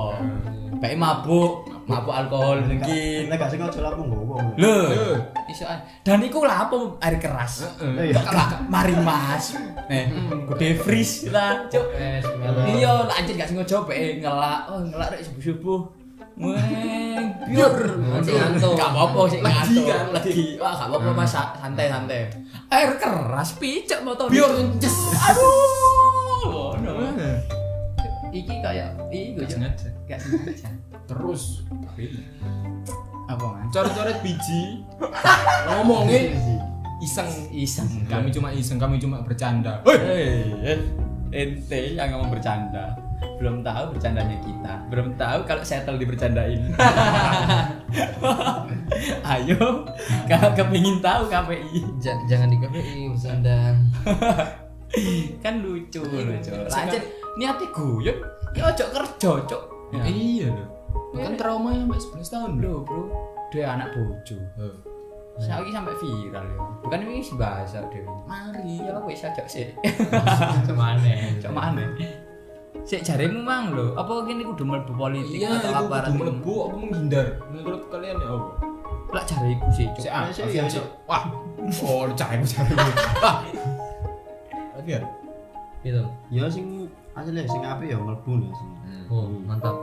Baik mabuk, mabuk alkohol mungkin. Nek gak sengaja lah aku nggowo. Loh, Eh, iso. Dan iku lah apa air keras. eh. Iya. Mari mas. Eh, kudu freeze lah, cuk. Eh. Iya, lah anjir gak sengaja bae ngelak. Oh, ngelak rek subuh-subuh. Weng, biur. Masih ngantuk. Gak apa-apa sih Lagi ngantuk. kan, lagi. Wah, gak apa-apa Mas, santai-santai. Air keras picek motor. Biur nges. Aduh. Iki kayak Gak Cuk. sengaja. Gak sengaja. Terus Apa man? coret-coret biji ngomongin iseng. Iseng. Kami cuma iseng, kami cuma bercanda. Hei, eh, ente yang ngomong bercanda. Belum tahu bercandanya kita. Belum tahu kalau settle dibercandain. Ayo, kalau kepingin tahu KPI. Ja- jangan di KPI bercanda kan lucu lucu. Lanjut, niatnya guyon. Ya ojo kerja, cok. Ya. Iya loh. Kan trauma sampai 11 tahun Bro, bro, dia anak bojo. Saya sampai viral ya. Bukan ini sih bahasa Dewi. Mari. Ya wis aja sih. ke mana Cok mana? Sik jaremu mang lho, apa kene kudu mlebu politik Iya, atau itu aparat? kudu melebu apa menghindar? Menurut kalian ya apa? Lak jariku sih, Cok. Si A, sih, Alfian iya, sih. Wah, oh carimu carimu. Wah. Alfian. gitu Ya sing asli sing apik ya mlebu nih sing. oh mantap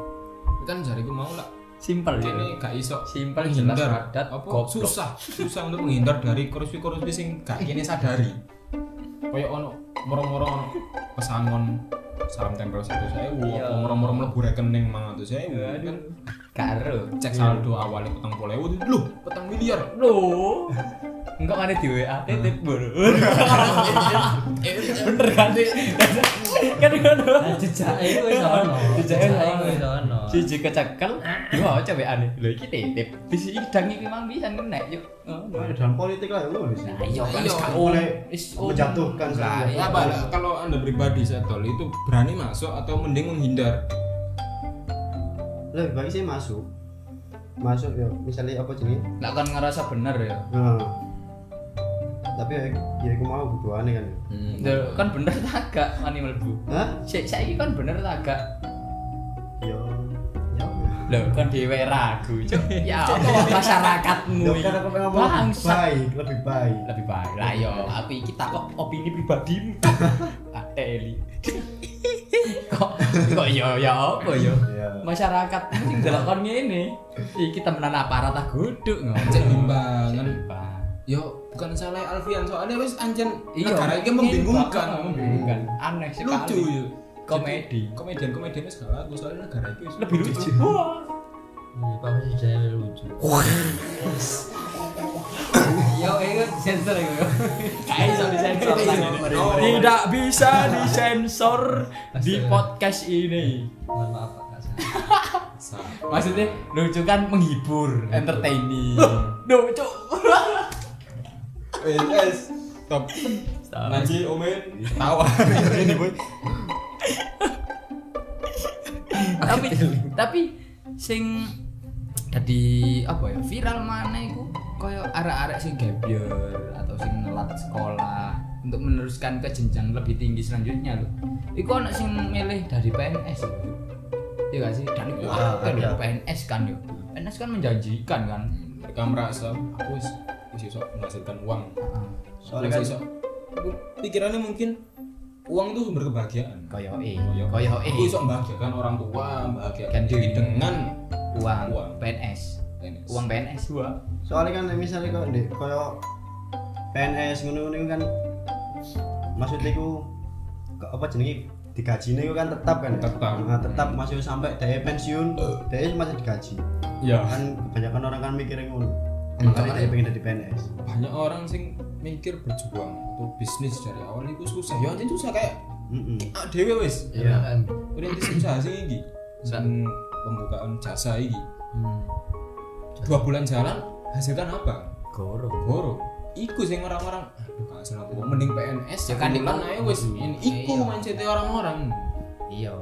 Kan jariku mau lah. Simpel ya. Ini gak iso Simpel jelas padat apa goblok. susah susah untuk menghindar dari korupsi-korupsi sing gak kini sadari. Kayak ono moro-moro pesangon salam tempel satu saya, Iya. apa moro-moro mlebu rekening mang atau saya, kan Karo. cek saldo awalnya petang puluh ewu, loh petang miliar. Loh. Enggak mana di WA titip bro. Bener kan sih? Kan kan. jejak itu wis ono Jejak itu itu wis ono Siji kecekel, dua aja WA nih. Lho iki titip. Di sidang iki mang bisa kena yuk. Oh, Nah, dalam politik lah ya ngono sih. Nah, iya kan Iya, wis wis menjatuhkan Lah, iya, apa kalau anda pribadi setol itu berani masuk atau mending menghindar? Lebih baik sih masuk. Masuk ya, misalnya apa jenenge? Lah kan ngerasa bener ya. Nah. Tapi ya, ya aku mau butuhannya kan ya. Lho, kan bener tak gak mani mlebu. Hah? Saiki kan bener tak gak. Ya. Ya. Lho kan dhewe ragu, Cuk. Ya apa masyarakatmu Loh, iki? baik, lebih baik. lebih baik lah yo aku iki takok opini pribadimu ah Eli kok kok yo ya apa yo Iya. masyarakat sing delok kon ngene iki temenan aparat tak guduk Cek timbangan. Bang. Yo bukan salah Alfian soalnya wes anjen Iya, negara ini ini membingungkan. membingungkan aneh sekali Lucu ya. Komedi Komedian komedian itu segala aku soalnya negara itu lebih lucu. wah. Iya, Pak Presiden lucu. yo itu sensor yo kayak iso disensor tidak bisa disensor di podcast ini. Mohon maaf Pak. Maksudnya lucu kan menghibur, entertaining. Duh, cuk. Eh, guys, stop. Nanti Omen. Tawa. Ini boy. tapi tapi sing jadi apa ya viral mana iku koyo arek-arek sing gebyur atau sing nelat sekolah untuk meneruskan ke jenjang lebih tinggi selanjutnya loh. Iku anak sing milih dari PNS loh. Iya gak sih? Dan iku Ya, kan ada. ya, PNS kan yo. PNS kan menjanjikan kan. Mereka merasa aku wis iso menghasilkan uang. Soalnya kan pikirannya mungkin uang itu sumber kebahagiaan. Koyo e, Koyo- koyo e. Aku iso membahagiakan orang tua, membahagiakan Kan diri dengan uang, Uang. PNS. PNS. Uang PNS gua. soalnya kan misalnya kok ndek koyo PNS ngono-ngono kan maksudnya ku apa jenenge digajine ku kan tetap kan ya? Tetap. Nah, tetap masih sampai dia pensiun dia masih digaji Ya, kan kebanyakan orang kan mikirin ngono makanya dia pengen jadi PNS banyak orang sing mikir berjuang atau bisnis dari awal itu susah. Ya anjing susah kayak Mm-mm. ah dewe wis. Iya kan. Usaha sing iki. Sing pembukaan jasa iki. Hmm. Dua bulan jalan hasilkan apa? Goro. Goro. Iku sing orang-orang aduh gak aku mending PNS Ya kan, bulan itu. ae wis ini iku Iya. mindset orang-orang. Iya,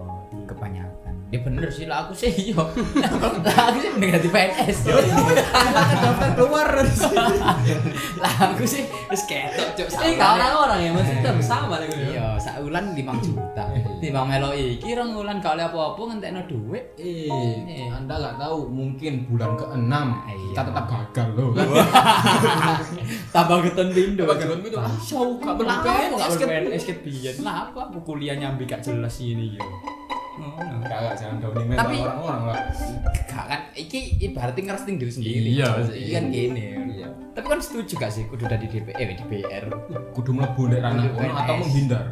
kebanyakan. Ya bener sih lah aku sih iya. lah aku sih mending ganti PNS. yo. Daftar keluar lah aku sih wis ketok cuk. Eh, gak orang-orang ya maksudnya sama lah gitu. Iya, sak wulan 5 juta. Timbang melo iki rong wulan gak oleh apa-apa ngentekno dhuwit. Eh, Anda nggak tahu mungkin bulan ke-6 Iya. kita tetap gagal loh kan. Tambah keton pindo. Tambah keton pindo. Ah, show gak gak kan? PNS ket biyen. Lah apa aku kuliah nyambi gak jelas ini yo. Ngono. Enggak, jangan downing mental Tapi- orang-orang lah. Gak kan iki ibaratnya ngerasting diri sendiri. Iya, Cuk. iya. Iki kan gini. Iya. Tapi kan setuju gak sih kudu dari DPR, eh DPR. Kudu mlebu nek ranah Mlebu kono atau menghindar.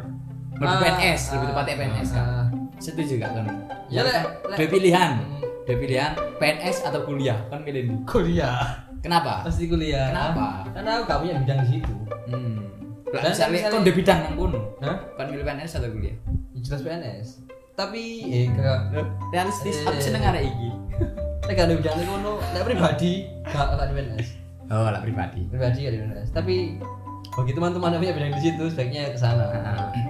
Lebih Ah, PNS, lebih ah, tepatnya PNS kan. ah. Setuju gak kan? Ya, Lek, Lek. Dua pilihan. Hmm. Dua pilihan PNS atau kuliah kan milih nih. Kuliah. Kenapa? pasti kuliah Kenapa? karena aku gak punya bidang di situ Hmm. Lah Dan misalnya misalnya- kon di bidang nang kono. Hah? Kan milih PNS atau kuliah? Ya jelas PNS tapi eh gak Realistis Eh. aku seneng arek iki. Nek gak ada kono nek pribadi gak gak di PNS Oh, lah pribadi. pribadi gak di PNS tapi bagi teman-teman yang punya bidang di situ sebaiknya ke sana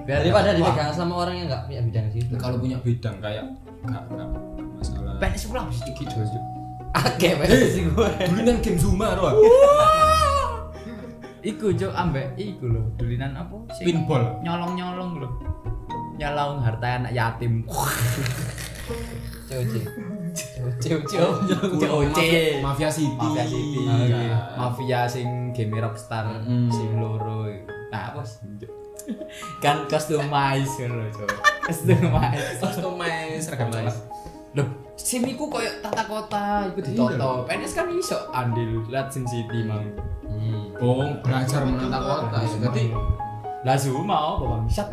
Biar daripada dapat uang. dipegang sama orang yang gak punya bidang di situ kalau punya bidang kayak gak gak masalah PNS pula mesti gitu. Cuk. Oke, PNS sih gue dulinan game Zuma doa Iku cuk ambek iku lho, dulinan apa pinball nyolong-nyolong lho. Nyolong harta anak yatim. COC COC COC. Mafia City Mafia City. Iya. Mafia sing game Rockstar sing loro. Nah, apa kan customize lho, Cuk. Customize. customize seragam sekolah Loh, SIM iku koyo tata kota iku ditoto. PNS kan iso andil lihat SIM City mang. oh belajar menata kota jadi Zuma apa Bang? Misat.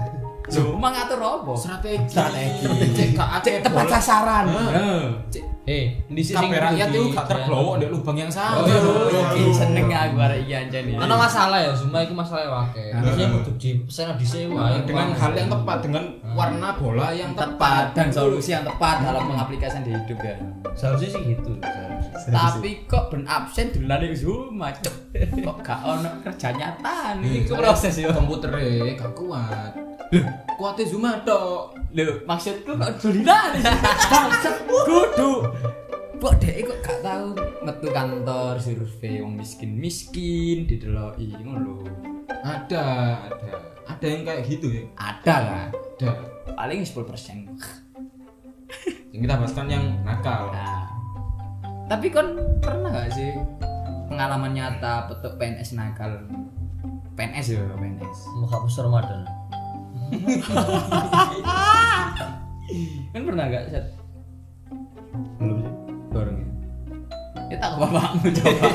Zuma ngatur apa? strategi Strategi. cek gak Cek tepat sasaran. Heeh. Eh, di sini rakyat itu gak terbawa di lubang yang sama Oh, seneng aku arek iki anjene. Karena masalah ya, Zuma itu masalah wae. Harusnya kudu di pesen di sini wae. dengan hal yang tepat dengan warna bola yang tepat dan solusi yang tepat dalam pengaplikasian di hidup ya. Seharusnya sih gitu. seharusnya. Tapi kok ben absen dulane Zuma, Cuk. Kok gak ono kerja nyata nih proses ya. komputernya gak kuat Loh, kuatnya Zuma tok Lho, maksudku kok Bangsat kudu. Kok dek kok gak tahu metu kantor survei wong miskin-miskin dideloki ngono lho. ada ada ada yang kayak gitu ya Ada kan? ada Paling 10%. yang kita bahaskan yang nakal Nah. Tapi kon pernah gak sih pengalaman nyata petuk PNS nakal? PNS ya, PNS. Mau hapus Ramadan. Kan pernah gak set belum sih bareng ya? Ya tak bapakmu coba.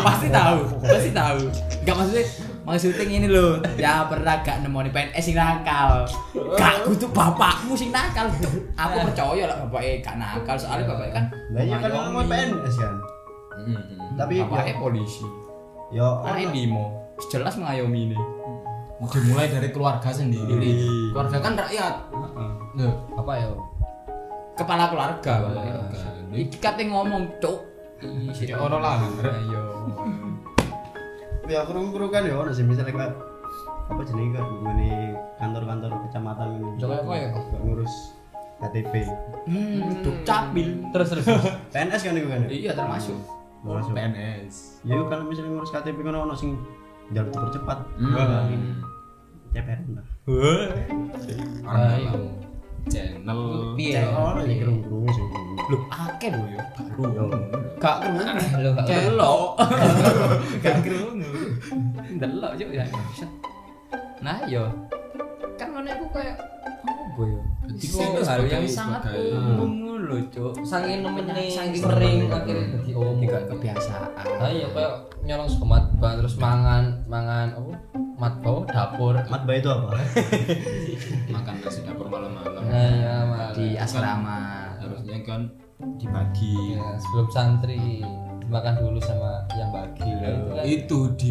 pasti tahu, pasti tahu. Gak maksudnya maksudnya ini loh ya pernah gak nemoni PNS sing nakal? Gak kudu bapakmu sing nakal. Aku percaya lah bapaknya gak nakal. Soalnya bapaknya kan lah iya kan ngomong PNS kan? Mm-mm. tapi bapaknya ya polisi. Ya anaknya demo jelas mengayomi ini. Dimulai dari keluarga sendiri. Keluarga kan rakyat. Loh, Apa ya? kepala keluarga. Bapaknya keluarga. iki kate ngomong cuk. Ya, ono lah. ayo ya kurung-kurung kan ya ono sih misalnya kayak apa jenenge kan ngene kantor-kantor kecamatan ini. Coba apa ya? Ngurus KTP hmm duk capil. Terus terus. PNS kan itu kan ya? Iya termasuk. Masuk. PNS ya kalau misalnya ngurus KTP kan ono sing jalur dipercepat. Hmm. Wah, CPR lah Ayo. Channel. Piye? oh ya kurung-kurung sih. Lho akeh lho ya. Baru gak kerungu. Lo gak kelok gak kerungu. Delok cuk ya. Nah yo kan iku kayak apa ya? Kok hal yang sangat umum lho cuk. Saking nemen Saking sering akhirnya. jadi umum. Gak kebiasaan Ayo kayak nyolong suka matbah terus mangan mangan apa? Matbah dapur. matbah itu apa? Makan nasi dapur malam-malam. Nah, ya, malah. di asrama. harusnya kan dibagi. Ya, sebelum santri. Makan dulu sama yang bagi. Itu kan. itu di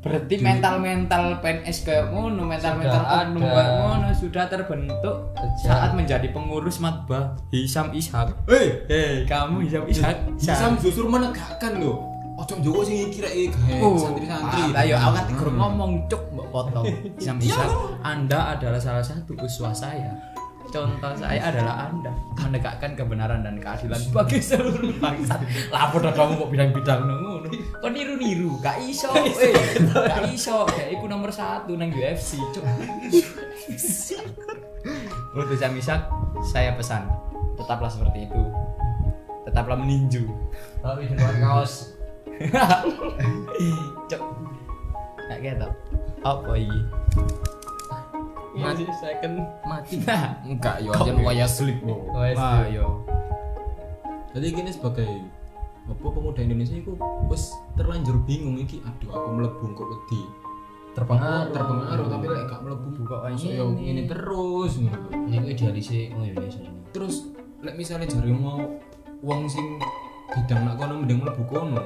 berarti mental-mental PNS kayak ngono mental-mental oknum kayak ngono sudah terbentuk Sejak- saat menjadi pengurus matbah Hisam Ishak. Hei hei. Kamu Hisam Ishak? Sam justru menegakkan loh ojo jowo sing kira iki gawe Oh, santri-santri. ah, ayo aku kan kurang ngomong cuk mbok potong. Hisam Ishak, Anda adalah salah satu uswah saya. Contoh saya adalah Anda menegakkan kebenaran dan keadilan bagi seluruh bangsa. Padha kamu kok bidang-bidang ngono. Kok niru-niru, gak iso. Eh, gak iso. Kayak iku nomor satu nang UFC, cuk. Untuk Hisam Ishak, saya pesan tetaplah seperti itu. Tetaplah meninju. Tapi di luar kaos. Cok. Gak gitu. Apa iki? Masih second. Mati. Nah, enggak yo aja waya slip Wes. Wah, yo. jadi gini sebagai apa pemuda Indonesia itu wis terlanjur bingung iki aduh aku mlebu kok wedi Terpengaruh. terpengaruh tapi lek gak mlebu Kok kok ini? yo ini terus ngono. Ini oh Indonesia ini. terus lek misalnya jari mau wong sing bidang nak kono mending mlebu kono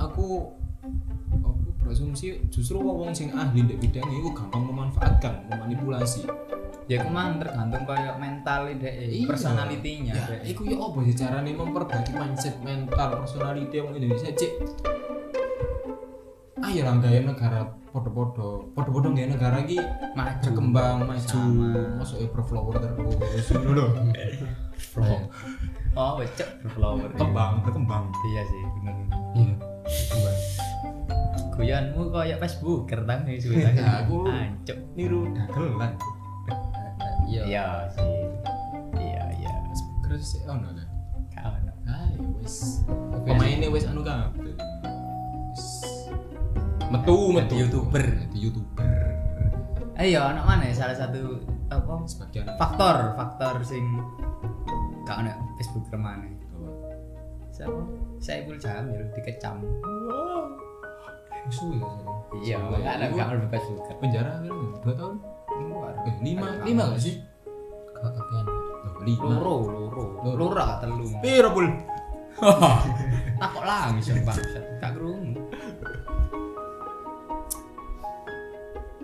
aku berasumsi justru wong sing ahli ndek bidang iku gampang memanfaatkan memanipulasi. Ya aku mang tergantung kayak mental deh Iya. personalitinya ya Dek. iku ya apa sih carane memperbaiki mindset mental personality wong Indonesia cek ayo lah gaya negara podo-podo podo-podo gaya negara iki maju berkembang maju. masuk berflower terus. Dulu oh becek berflower berkembang berkembang iya sih bener. Iya guyanmu kayak Facebook kertang nih sebenarnya Ya, aku- ancuk. niru dagelan. Iya. iya. Sih iya iya. Terus sih ono kan kawan ayo wis. Pemainnya wis anu kabeh metu metu. YouTuber. youtuber. Ayo anak mana ya? Salah satu apa? Sebagian. Faktor faktor sing gak ada Facebook ke mana siapa? Saya pun jamil dikecam kan iya Suwe. gak Facebook penjara kan? Dua tahun? Eh lima lima gak sih? Kekepian. Lima. Loro loro. Loro. gak piro pul takut langsung bangsat gak kerungu.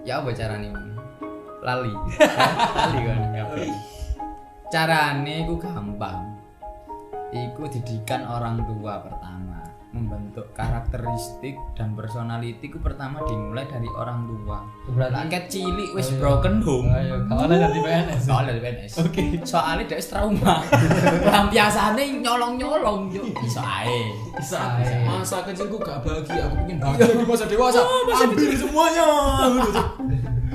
Ya apa caranya lali. Lali kan ngapain carane ku gampang. Iku didikan orang tua pertama membentuk karakteristik dan personality ku pertama dimulai dari orang tua. Berarti Rakyat cilik wis Ayo. broken home. Ayo, kawan dari PNS. soalnya dari PNS oke. Soalnya dia trauma. Lampiasane nyolong nyolong yuk. Iso ae. Bisa ae. masa kecilku gak bahagia aku pengen bahagia. Di masa dewasa ambil semuanya.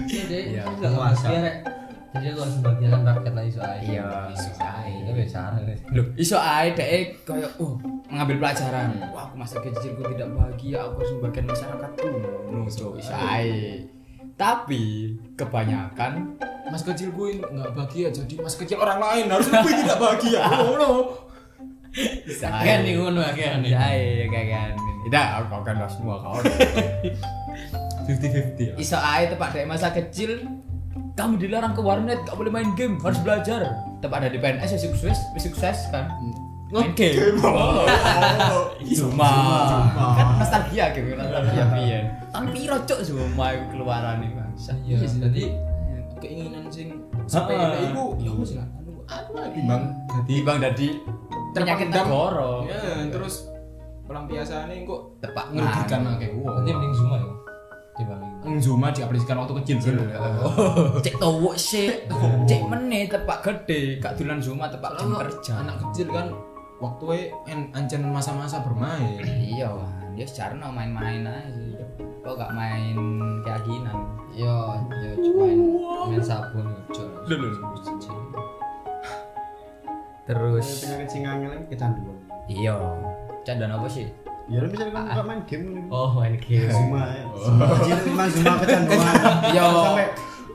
Jadi, Iya, puasa. Rek. Jadi aku harus membagian rakyat lah iso ae. Iya, iso ae. Itu biasa. Loh, iso ae dek kayak oh mengambil pelajaran. Wah, aku masa kecilku tidak bahagia, aku harus membagian masyarakatku. No, so, iso ae. Tapi kebanyakan mas kecilku ini nggak bahagia jadi mas kecil orang lain harus lebih tidak bahagia oh no Kan nih ngono kan. Ae kayak kan. Tidak, kau kan semua kau. fifty fifty Iso ae tepat dari masa kecil kamu dilarang ke warnet, gak boleh main game, harus belajar. Tepat ada di PNS ya sukses, sukses kan. Main game. Zuma. Kan nostalgia gitu, nostalgia piye. Tahun piro cuk Zuma iku keluaran iki bangsa. Iya, jadi keinginan sing sepele itu ya apa sih lah anu anu lah timbang jadi Timbang dadi penyakit negara. ya terus pelampiasannya kok Tepak merugikan ngan. akeh wong Zuma diaplikasikan waktu kecil sih Cek towok sih, cek meneh tepak gede, gak dolan Zuma tepak jam kerja. anak kecil kan waktu en ancen masa-masa bermain Iya, dia secara no main-main aja. Kok gak main keyakinan? Yo, yo cuma main, main sabun yo. Terus penyakit sing angel lagi kecanduan iya, candan apa sih? Ya lu misalnya kamu nggak main game Oh, main game. Zuma ya Zuma kecil emang Zuma kecanduan Iya. sampai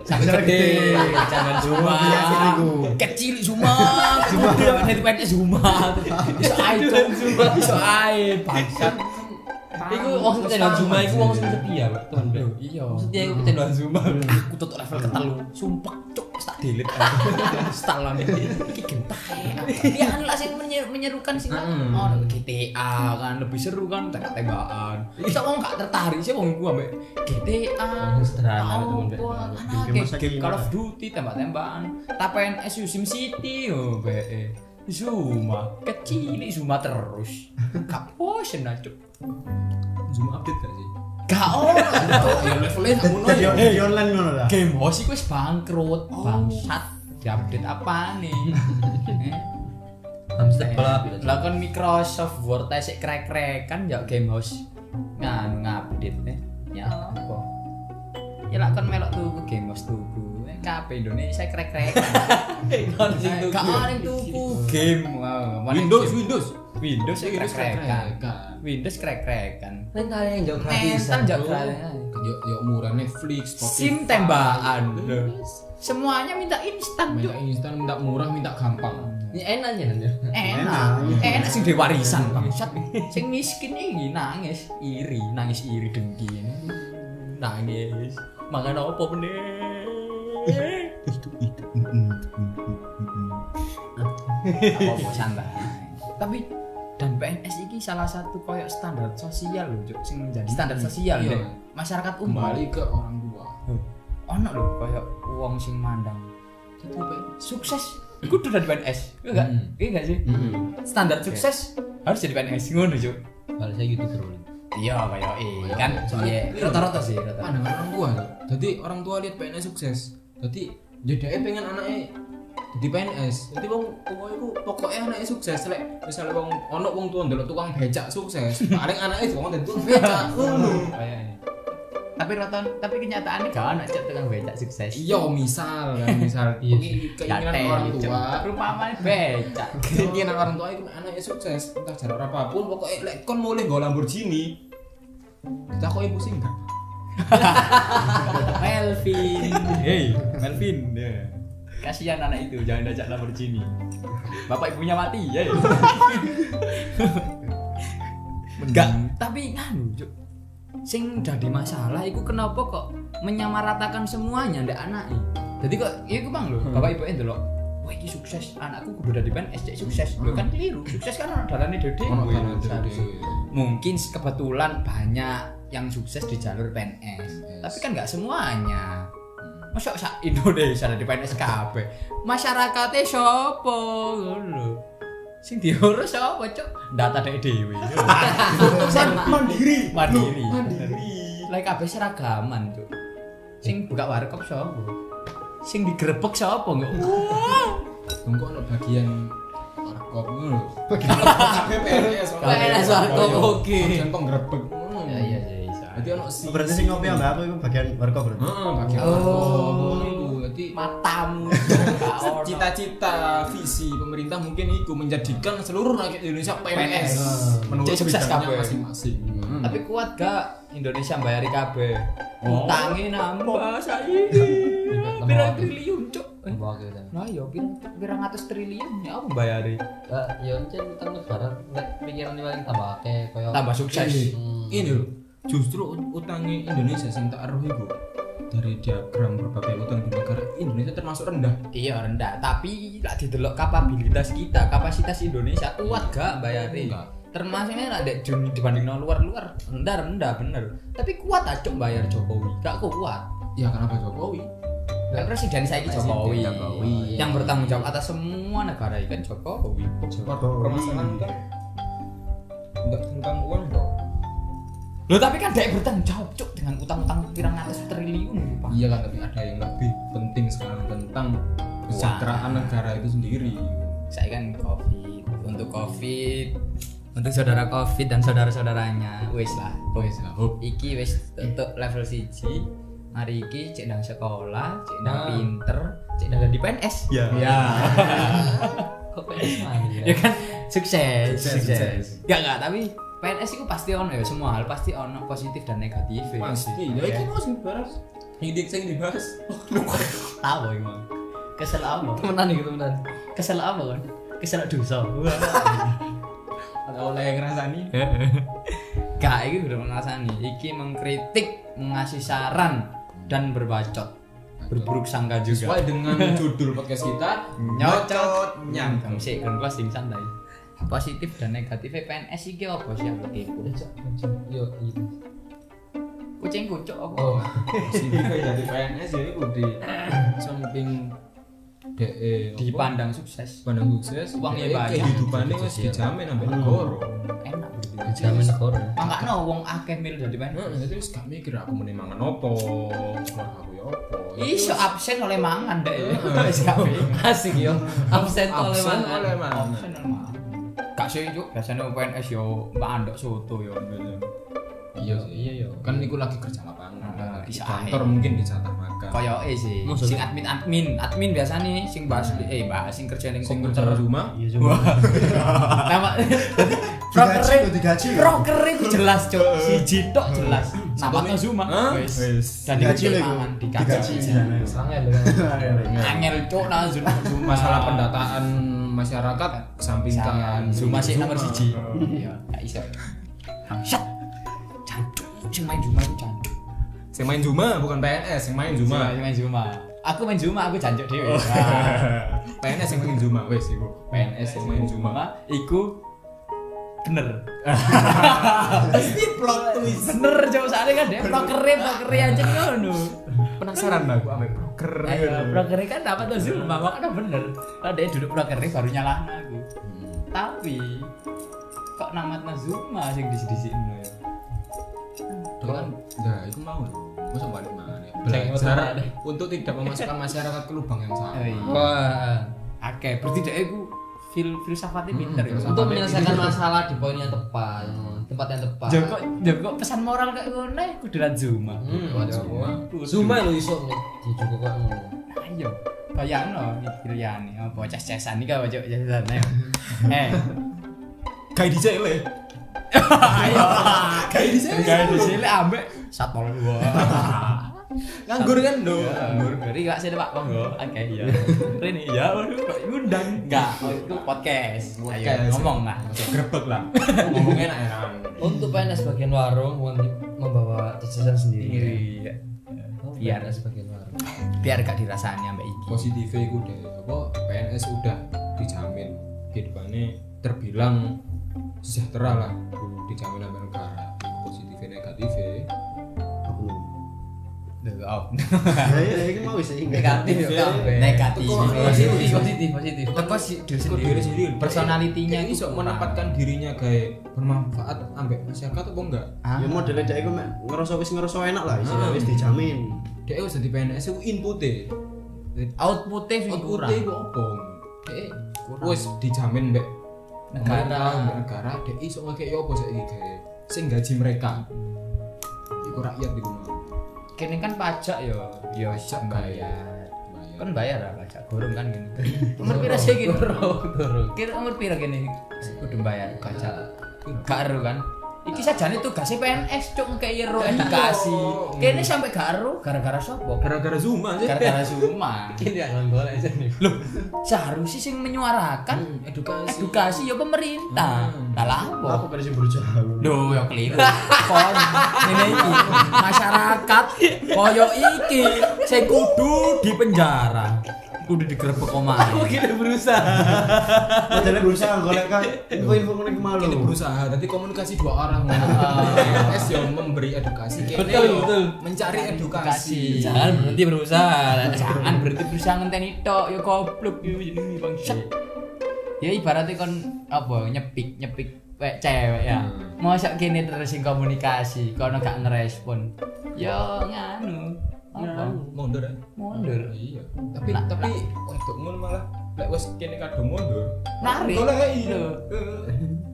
Sampai gede, candan Zuma. penyakit iku. Kecil Zuma, Zuma. Nanti pengen Zuma. Bisa Cuk. Bisa ae bangsat. Iku wong sing kecanduan Zuma iku wong sing setia, Pak. Temen. Bro. Iya. Maksudnya iku kecanduan Zuma. Aku tutup level ketelu. Sumpah, cuk, wis tak delete. Install iki. Iki tae. Ya kan lah sing menye- menyerukan sing Hmm. oh GTA kan lebih seru kan tembak-tembakan. Bisa wong gak tertarik sih wong iku ambek GTA. Wong sederhana. Apa, Game Call of. Duty tembak-tembakan. Tapen SU Sim City yo be. Zuma kecil Zuma terus. Gak bosen Zuma update gak sih? Gak ono. ya levelnya gak ngono ya? di online ngono lah. Game host iku wis bangkrut bangsat. Diupdate apa nih Eh, ya. lah kan Microsoft Word sik krek-krek kan ya game host nganu ngupdate eh. ya apa? Ya lah kan melok tuku game host tuku Kabeh Indonesia krek-krek gak ada tuku game Windows? Windows. Windows krek-krekan. Windows krek-krekan. Mental yang jauh mental gratisan. jak bro. krek ya ya murah Netflix Spotify. Sim tembakan. Semuanya minta instan minta instan minta murah minta gampang. Ini enak aja nanti. enak. Enak. Sing di warisan bangsat. Sing miskin iki nangis iri. Nangis iri dengki. Nangis. Makan apa meneh apa santai tapi salah satu koyok standar sosial loh Cuk, sing menjadi standar sosial Iya. masyarakat umum kembali ke orang tua ono lho koyok wong sing mandang PNS sukses kudu dari PNS iya enggak Hmm. iya enggak sih standar sukses harus jadi PNS ngono saya gitu terus. iya eh Koyok, kan iya rata-rata sih rata-rata orang tua jadi orang tua lihat PNS sukses jadi jadi pengen anaknya jadi PNS jadi wong tua itu pokoknya anaknya sukses lek misalnya wong ono wong tua ndelok tukang becak sukses paling anaknya itu wong jadi tukang becak Kayak ini. tapi rata tapi kenyataannya gak ono Cuk, tukang becak sukses. Iya misal kan misal Iya keinginan orang tua. perumpamaan becak. Keinginan orang tua itu anaknya sukses entah cara apa pun pokoknya lek kon mulai nggo Lamborghini. Ditakoki pusing gak Melvin. Hey Melvin. Ya. Kasihan anak itu jangan diajak Lamborghini. Bapak ibunya mati ya enggak. Tapi nganu sing jadi masalah itu kenapa kok menyamaratakan semuanya ndak anak jadi kok iya bang lho bapak ibu itu loh wah ini sukses anakku kudu dari PNS cek sukses. Lho kan keliru sukses kan orang dalane dede. Mungkin kebetulan banyak yang sukses di jalur PNS tapi kan nggak semuanya. Masa sak Indonesia ada di PNS kabeh? Masyarakatnya sopo ngono. Sing diurus sapa cok data dek dhewe. Mandiri. Mandiri. Mandiri. Lek kabeh seragaman cok sing buka warkop sapa? Sing digerebek sapa enggak Tunggu ono bagian warkop ngono. Bagian kabeh PNS. PNS warkop, oke. Bagian penggrebek ngono. Jadi ono si berarti sing ngopi ambek aku itu bagian warkop berarti Heeh, bagian Oh. warkop ngono iku. Jadi matamu cita-cita visi pemerintah mungkin itu menjadikan seluruh rakyat Indonesia PNS menurut sukses kabeh. masing-masing. Tapi kuat gak Indonesia bayari kabeh? Oh. utangnya nambah saiki pirang triliun kita. nah ya pirang atus triliun ya apa bayari Eh, ya encen utang negara pikiran paling tambah akeh koyo tambah sukses. Hmm. ini loh justru ut- utangnya Indonesia sing tak aruh iku dari diagram berbagai utang di negara Indonesia termasuk rendah. Iya rendah. Tapi lagi delok kapabilitas kita kapasitas Indonesia kuat gak bayari Enggak. termasuknya lah dek dibanding luar luar rendah rendah bener. Tapi kuat aja bayar Jokowi? Gak kuat. Ya kenapa Jokowi? Kan presiden saya Presiden Jokowi. Jokowi. yang bertanggung jawab atas semua negara ini kan Jokowi. Permasalahan kan? Enggak tentang uang bro Loh tapi kan dia bertanggung jawab cuk dengan utang-utang pirang ratus triliun Pak. iya kan tapi ada yang lebih penting sekarang tentang kesejahteraan negara itu sendiri. Saya kan covid. Untuk covid. Untuk saudara covid dan saudara-saudaranya. Wis lah. Wes lah hop iki wis untuk level siji. Hari iki cek nang sekolah cek nang Nah. pinter cek nang di PNS Ya. ya. Kok PNS mah ya kan sukses Sukses, sukses. Gak gak tapi PNS itu pasti ono ya semua hal pasti ono positif dan negatif pasti. Ya iki mau sing dibahas? Ini sing dibahas. Tahu emang kesel apa? Temenan iki temenan. Kesel apa kan kesel dosa. Ada oleh yang ngerasani. Gak iki udah mengasani iki mengkritik mengasih saran dan berbacot. Berburuk sangka juga. Sesuai dengan judul podcast kita nyocot nyangkang sih kan kelas sing santai positif dan negatif PNS iki apa sih aku kepo yo gitu kucing kucuk apa? Oh si Bika jadi PNS ya itu di samping DE dipandang sukses. Pandang sukses. Uangnya banyak. kehidupannya wis dijamin sampai negara. Enak. Berarti jamin negara. Makanya wong akeh mil jadi PNS Heeh, wis gak mikir aku mending mangan opo, keluarga aku ya opo. iso absen oleh mangan deh Heeh. wis gak asik yo. Absen oleh mangan. absen oleh mangan gak sih juk biasanya PNS yo mandok soto yo Iya sih. iya yo Kan iku lagi kerja lapangan. Nah, di kantor mungkin dijatah makan. Kayak eh sih, Maksudnya? sing admin admin, admin biasa nih, sing bahas eh bahas sing kerja ning sing komputer. kerja rumah. Iya cuma Nama proker digaji. proker itu jelas cok, siji tok jelas. Nama Zuma. Wis. Dan Digaji lho Digaji. Angel cok nang Zuma. Masalah pendataan masyarakat kesampingkan. Zuma sih nomor siji. Iya, gak iso. Bangsat. Jancuk, sing main Zuma itu jancuk. Sing main Zuma bukan PNS, yang main Zuma. Sing main Zuma. Aku main Zuma, aku jancuk dhewe. PNS yang main Zuma, wes iku. PNS yang main. Zuma iku bener. Pasti plot twist. bener cok soalnya kan dia prokernya prokernya aja ngono. Penasaran aku ambek broker. Ayo, prokernya kan dapat tuh Zuma makanya bener. Kalau dia duduk prokernya baru nyalahin aku. Tapi kok namat Zuma sing di sini sini Kan, nah itu mau. Masa balik mana Belajar untuk tidak memasukkan masyarakat ke lubang yang sama. Oh, iya. Wah. Oke, berarti dia itu fil filsafatnya pinter ya. Untuk menyelesaikan masalah di poin yang tepat, tempat yang tepat. Joko, Joko pesan moral kayak ngono kudu lan Zuma. Hmm, Zuma. Zuma lo iso di juga kok ngono. Ayo, bayangno iki liyane apa ces-cesan iki apa cok ces-cesan ayo. Eh, Kayak di jele. ayo. Kayak di jele. Kayak di sini ambek satpol dua. Nganggur kan do. Nganggur, ngeri gak sih Pak Monggo. Oke, iya. Ini ya, waduh, kok ngundang? Enggak, oh, itu podcast. Ayo Podcast. ngomong lah. Grebek lah. Ngomongnya enak enak. Untuk PNS bagian warung mem- membawa cecesan sendiri. Iya. Oh, Biar PNS bagian warung. biar gak dirasani ambek iki. Positifnya itu deh. Apa PNS udah dijamin kehidupannya terbilang sejahtera lah. Dijamin sama negara. Positifnya negatifnya. Oh. Ya iki mau sih. Negatif ya. Negatif. Positif, positif, positif. Teko diri sendiri. Personalitinya iso menempatkan dirinya kayak bermanfaat ambek masyarakat apa enggak? Ah. Ya modelnya dia iku mek ngerasa wis ngerasa enak lah, isine wis dijamin. Dia wis dadi PNS sing kurang. Outputnya itu apa? Dia wis dijamin mbek Negara. mbek negara, dia iso ngekek yo apa saiki kayak sing gaji mereka. Iku rakyat di rumah. Kini kan pajak yo, yo Pajak bayar. Kan bayar lah pajak, gorong kan gini. Umur pira sih gini? Turun. Kira umur pira gini? Kudu bayar pajak. Gak kan? Iki sajane tugasnya PNS cuk ngekei ero edukasi. Kene sampai gak ero gara-gara sopo? Gara-gara Zuma sih. Gara-gara Zuma. Yang golek aja nih. Loh, seharusnya sing menyuarakan Hmm, edukasi. edukasi ya pemerintah. Lah lah apa? Apa pada sing berusaha? Loh, ya keliru. Kon ngene iki masyarakat koyo iki sing kudu di penjara. Kudu digerebek omahe. Kita berusaha. Modelnya berusaha golek kan info-info ngene iki malu. Ini berusaha, nanti komunikasi dua orang. PNS yang memberi edukasi, Betul, yo betul. mencari edukasi. Jangan berhenti berusaha. Jangan berarti berusaha ngenteni tok ya goblok ya jenenge bangsat. Ya ibaratnya kon apa nyepik nyepik wek cewek ya. Mosok kene terus sing komunikasi, kono gak ngerespon. Ya nganu. Apa? Mundur ya. Mundur. Iya. Tapi tapi wedok ngono malah lek wis kene kadung mundur. Narik. Goleki. Lho.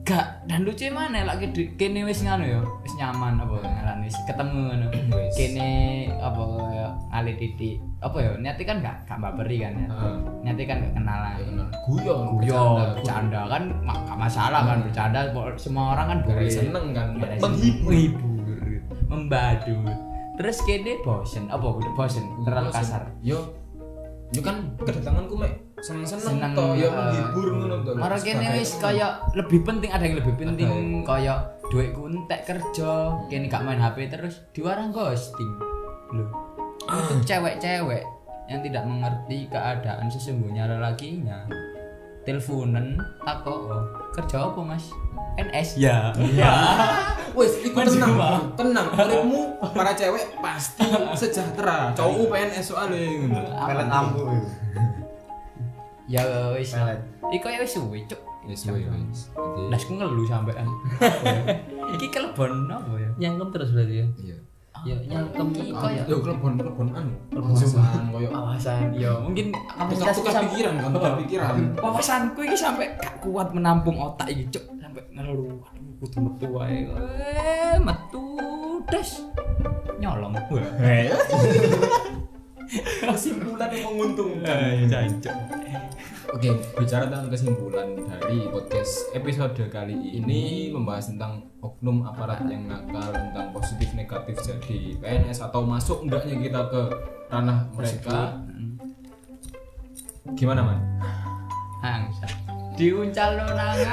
Gak dan lucu mana di kene wis nganu ya, wis nyaman apa ngarani wis ketemu ngono. Kene apa ya ngali titik. Apa ya niate kan gak gak mbaberi kan ya. Heeh. Niate kan gak kenalan. Guyon, Yo, bercanda kan gak masalah kan bercanda semua orang kan boleh seneng kan menghibur, membadut. Terus kene bosen, apa udah bosen terlalu kasar. Yo. Yo kan kedatanganku mek seneng-seneng Seneng, to, yo eh, menghibur ngono to. Mara kene wis kaya lebih penting ada yang lebih penting kaya duitku entek kerja, kene gak main HP terus diwarang ghosting. Loh. Untuk cewek-cewek yang tidak mengerti keadaan sesungguhnya lelakinya. Teleponan takok, kerja apa, Mas? NS. Ya. Ya. Wes, iku Mas tenang, tenang. Uripmu para cewek pasti sejahtera. Cowok PNS soalnya ngono. Pelet lampu itu. Ya wis. Pelet. Iku ya wis suwe, Cuk. Wes wes wes. Jadi, Dasku ngeluh sampean. Iki kelebon apa ya? Nyangkem terus berarti ya. Iya. Ya nyangkem Iki kaya Yo kelebon kelebon anu. Wawasan koyo wawasan ya mungkin kapasitasku tukar sampai pikiran kan, tukar pikiran. wawasanku ini sampai gak kuat menampung otak ini cuk sampai ngeluh aduh kudu metu wae eh metu des nyolong Kesimpulan yang menguntungkan. eh jancuk Oke, bicara tentang kesimpulan dari podcast episode kali ini membahas tentang oknum aparat yang nakal tentang positif negatif jadi PNS atau masuk enggaknya kita ke ranah mereka. Gimana man? Angsa diuncal lo nang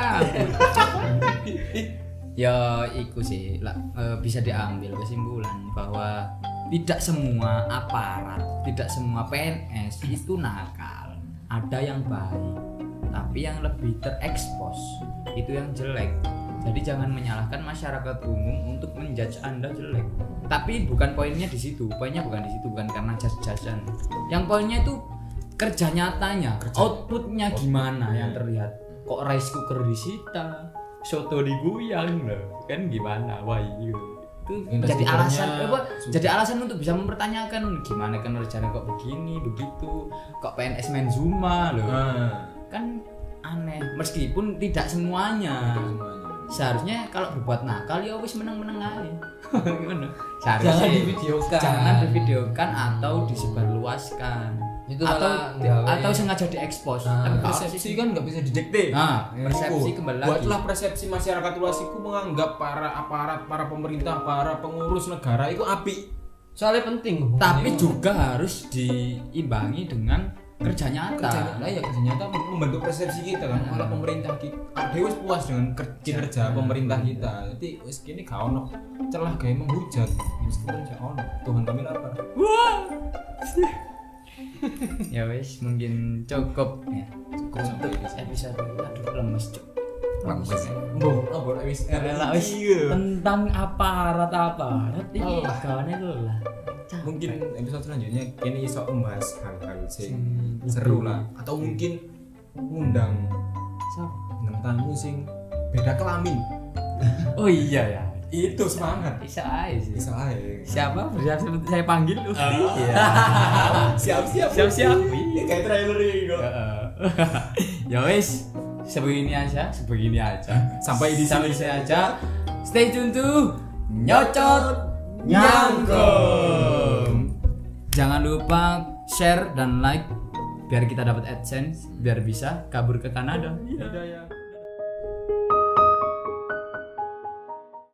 ya iku sih lah, eh, bisa diambil kesimpulan bahwa tidak semua aparat tidak semua PNS itu nakal ada yang baik tapi yang lebih terekspos itu yang jelek Jadi jangan menyalahkan masyarakat umum untuk menjudge Anda jelek. Tapi bukan poinnya di situ. Poinnya bukan di situ, bukan karena judge-judgean. Yang poinnya itu kerja nyatanya, outputnya gimana yang terlihat. Kok rice cooker disita, soto diguyang loh. Kan gimana? Wah, iya. Itu jadi alasan apa? Jadi alasan untuk bisa mempertanyakan gimana kinerjanya kok begini, begitu. Kok PNS main Zuma loh Nah, kan aneh meskipun tidak semuanya semuanya. seharusnya kalau berbuat nakal ya wis menang-menang aja. Jangan seharusnya divideokan. jangan divideokan atau disebarluaskan Itu atau atau sengaja diekspos. Nah, tapi kalau persepsi kan nggak bisa didikte. Nah, Ya, persepsi itu. kembali lagi. buatlah persepsi masyarakat luas itu menganggap para aparat para pemerintah para pengurus negara itu api Soalnya penting. tapi hubungannya. juga harus diimbangi dengan kerja nyata. Kerja nah ya kerja nyata membentuk persepsi kita kan. Malah pemerintah kita Dewas puas dengan ker- kinerja pemerintah kita jadi wis kini gak ono celah kayak menghujat. Meskipun gak ono. Tuhan kami lapar ya wis mungkin cukup. Ya Cukup. Untuk episode aduh lemes cuk. Lemes. Mbok, apa wis Rela wis? Iya. tentang aparat aparat ini kawannya lelah Capek. mungkin episode selanjutnya kini iso membahas hal-hal sing seru lah. Atau mungkin ngundang Siapa? bintang tamu sing beda kelamin. Oh iya ya itu semangat. Bisa aja sih. Bisa aja. Siapa? Bersiap saya panggil lu. Iya. Siap-siap. Siap siap kayak trailer ini kok. Ya wis sebegini aja sebegini aja. Sampai di sampai sini. aja. Stay tune tuh nyocot Nyangkung. jangan lupa share dan like biar kita dapat adsense biar bisa kabur ke Kanada. Hidayah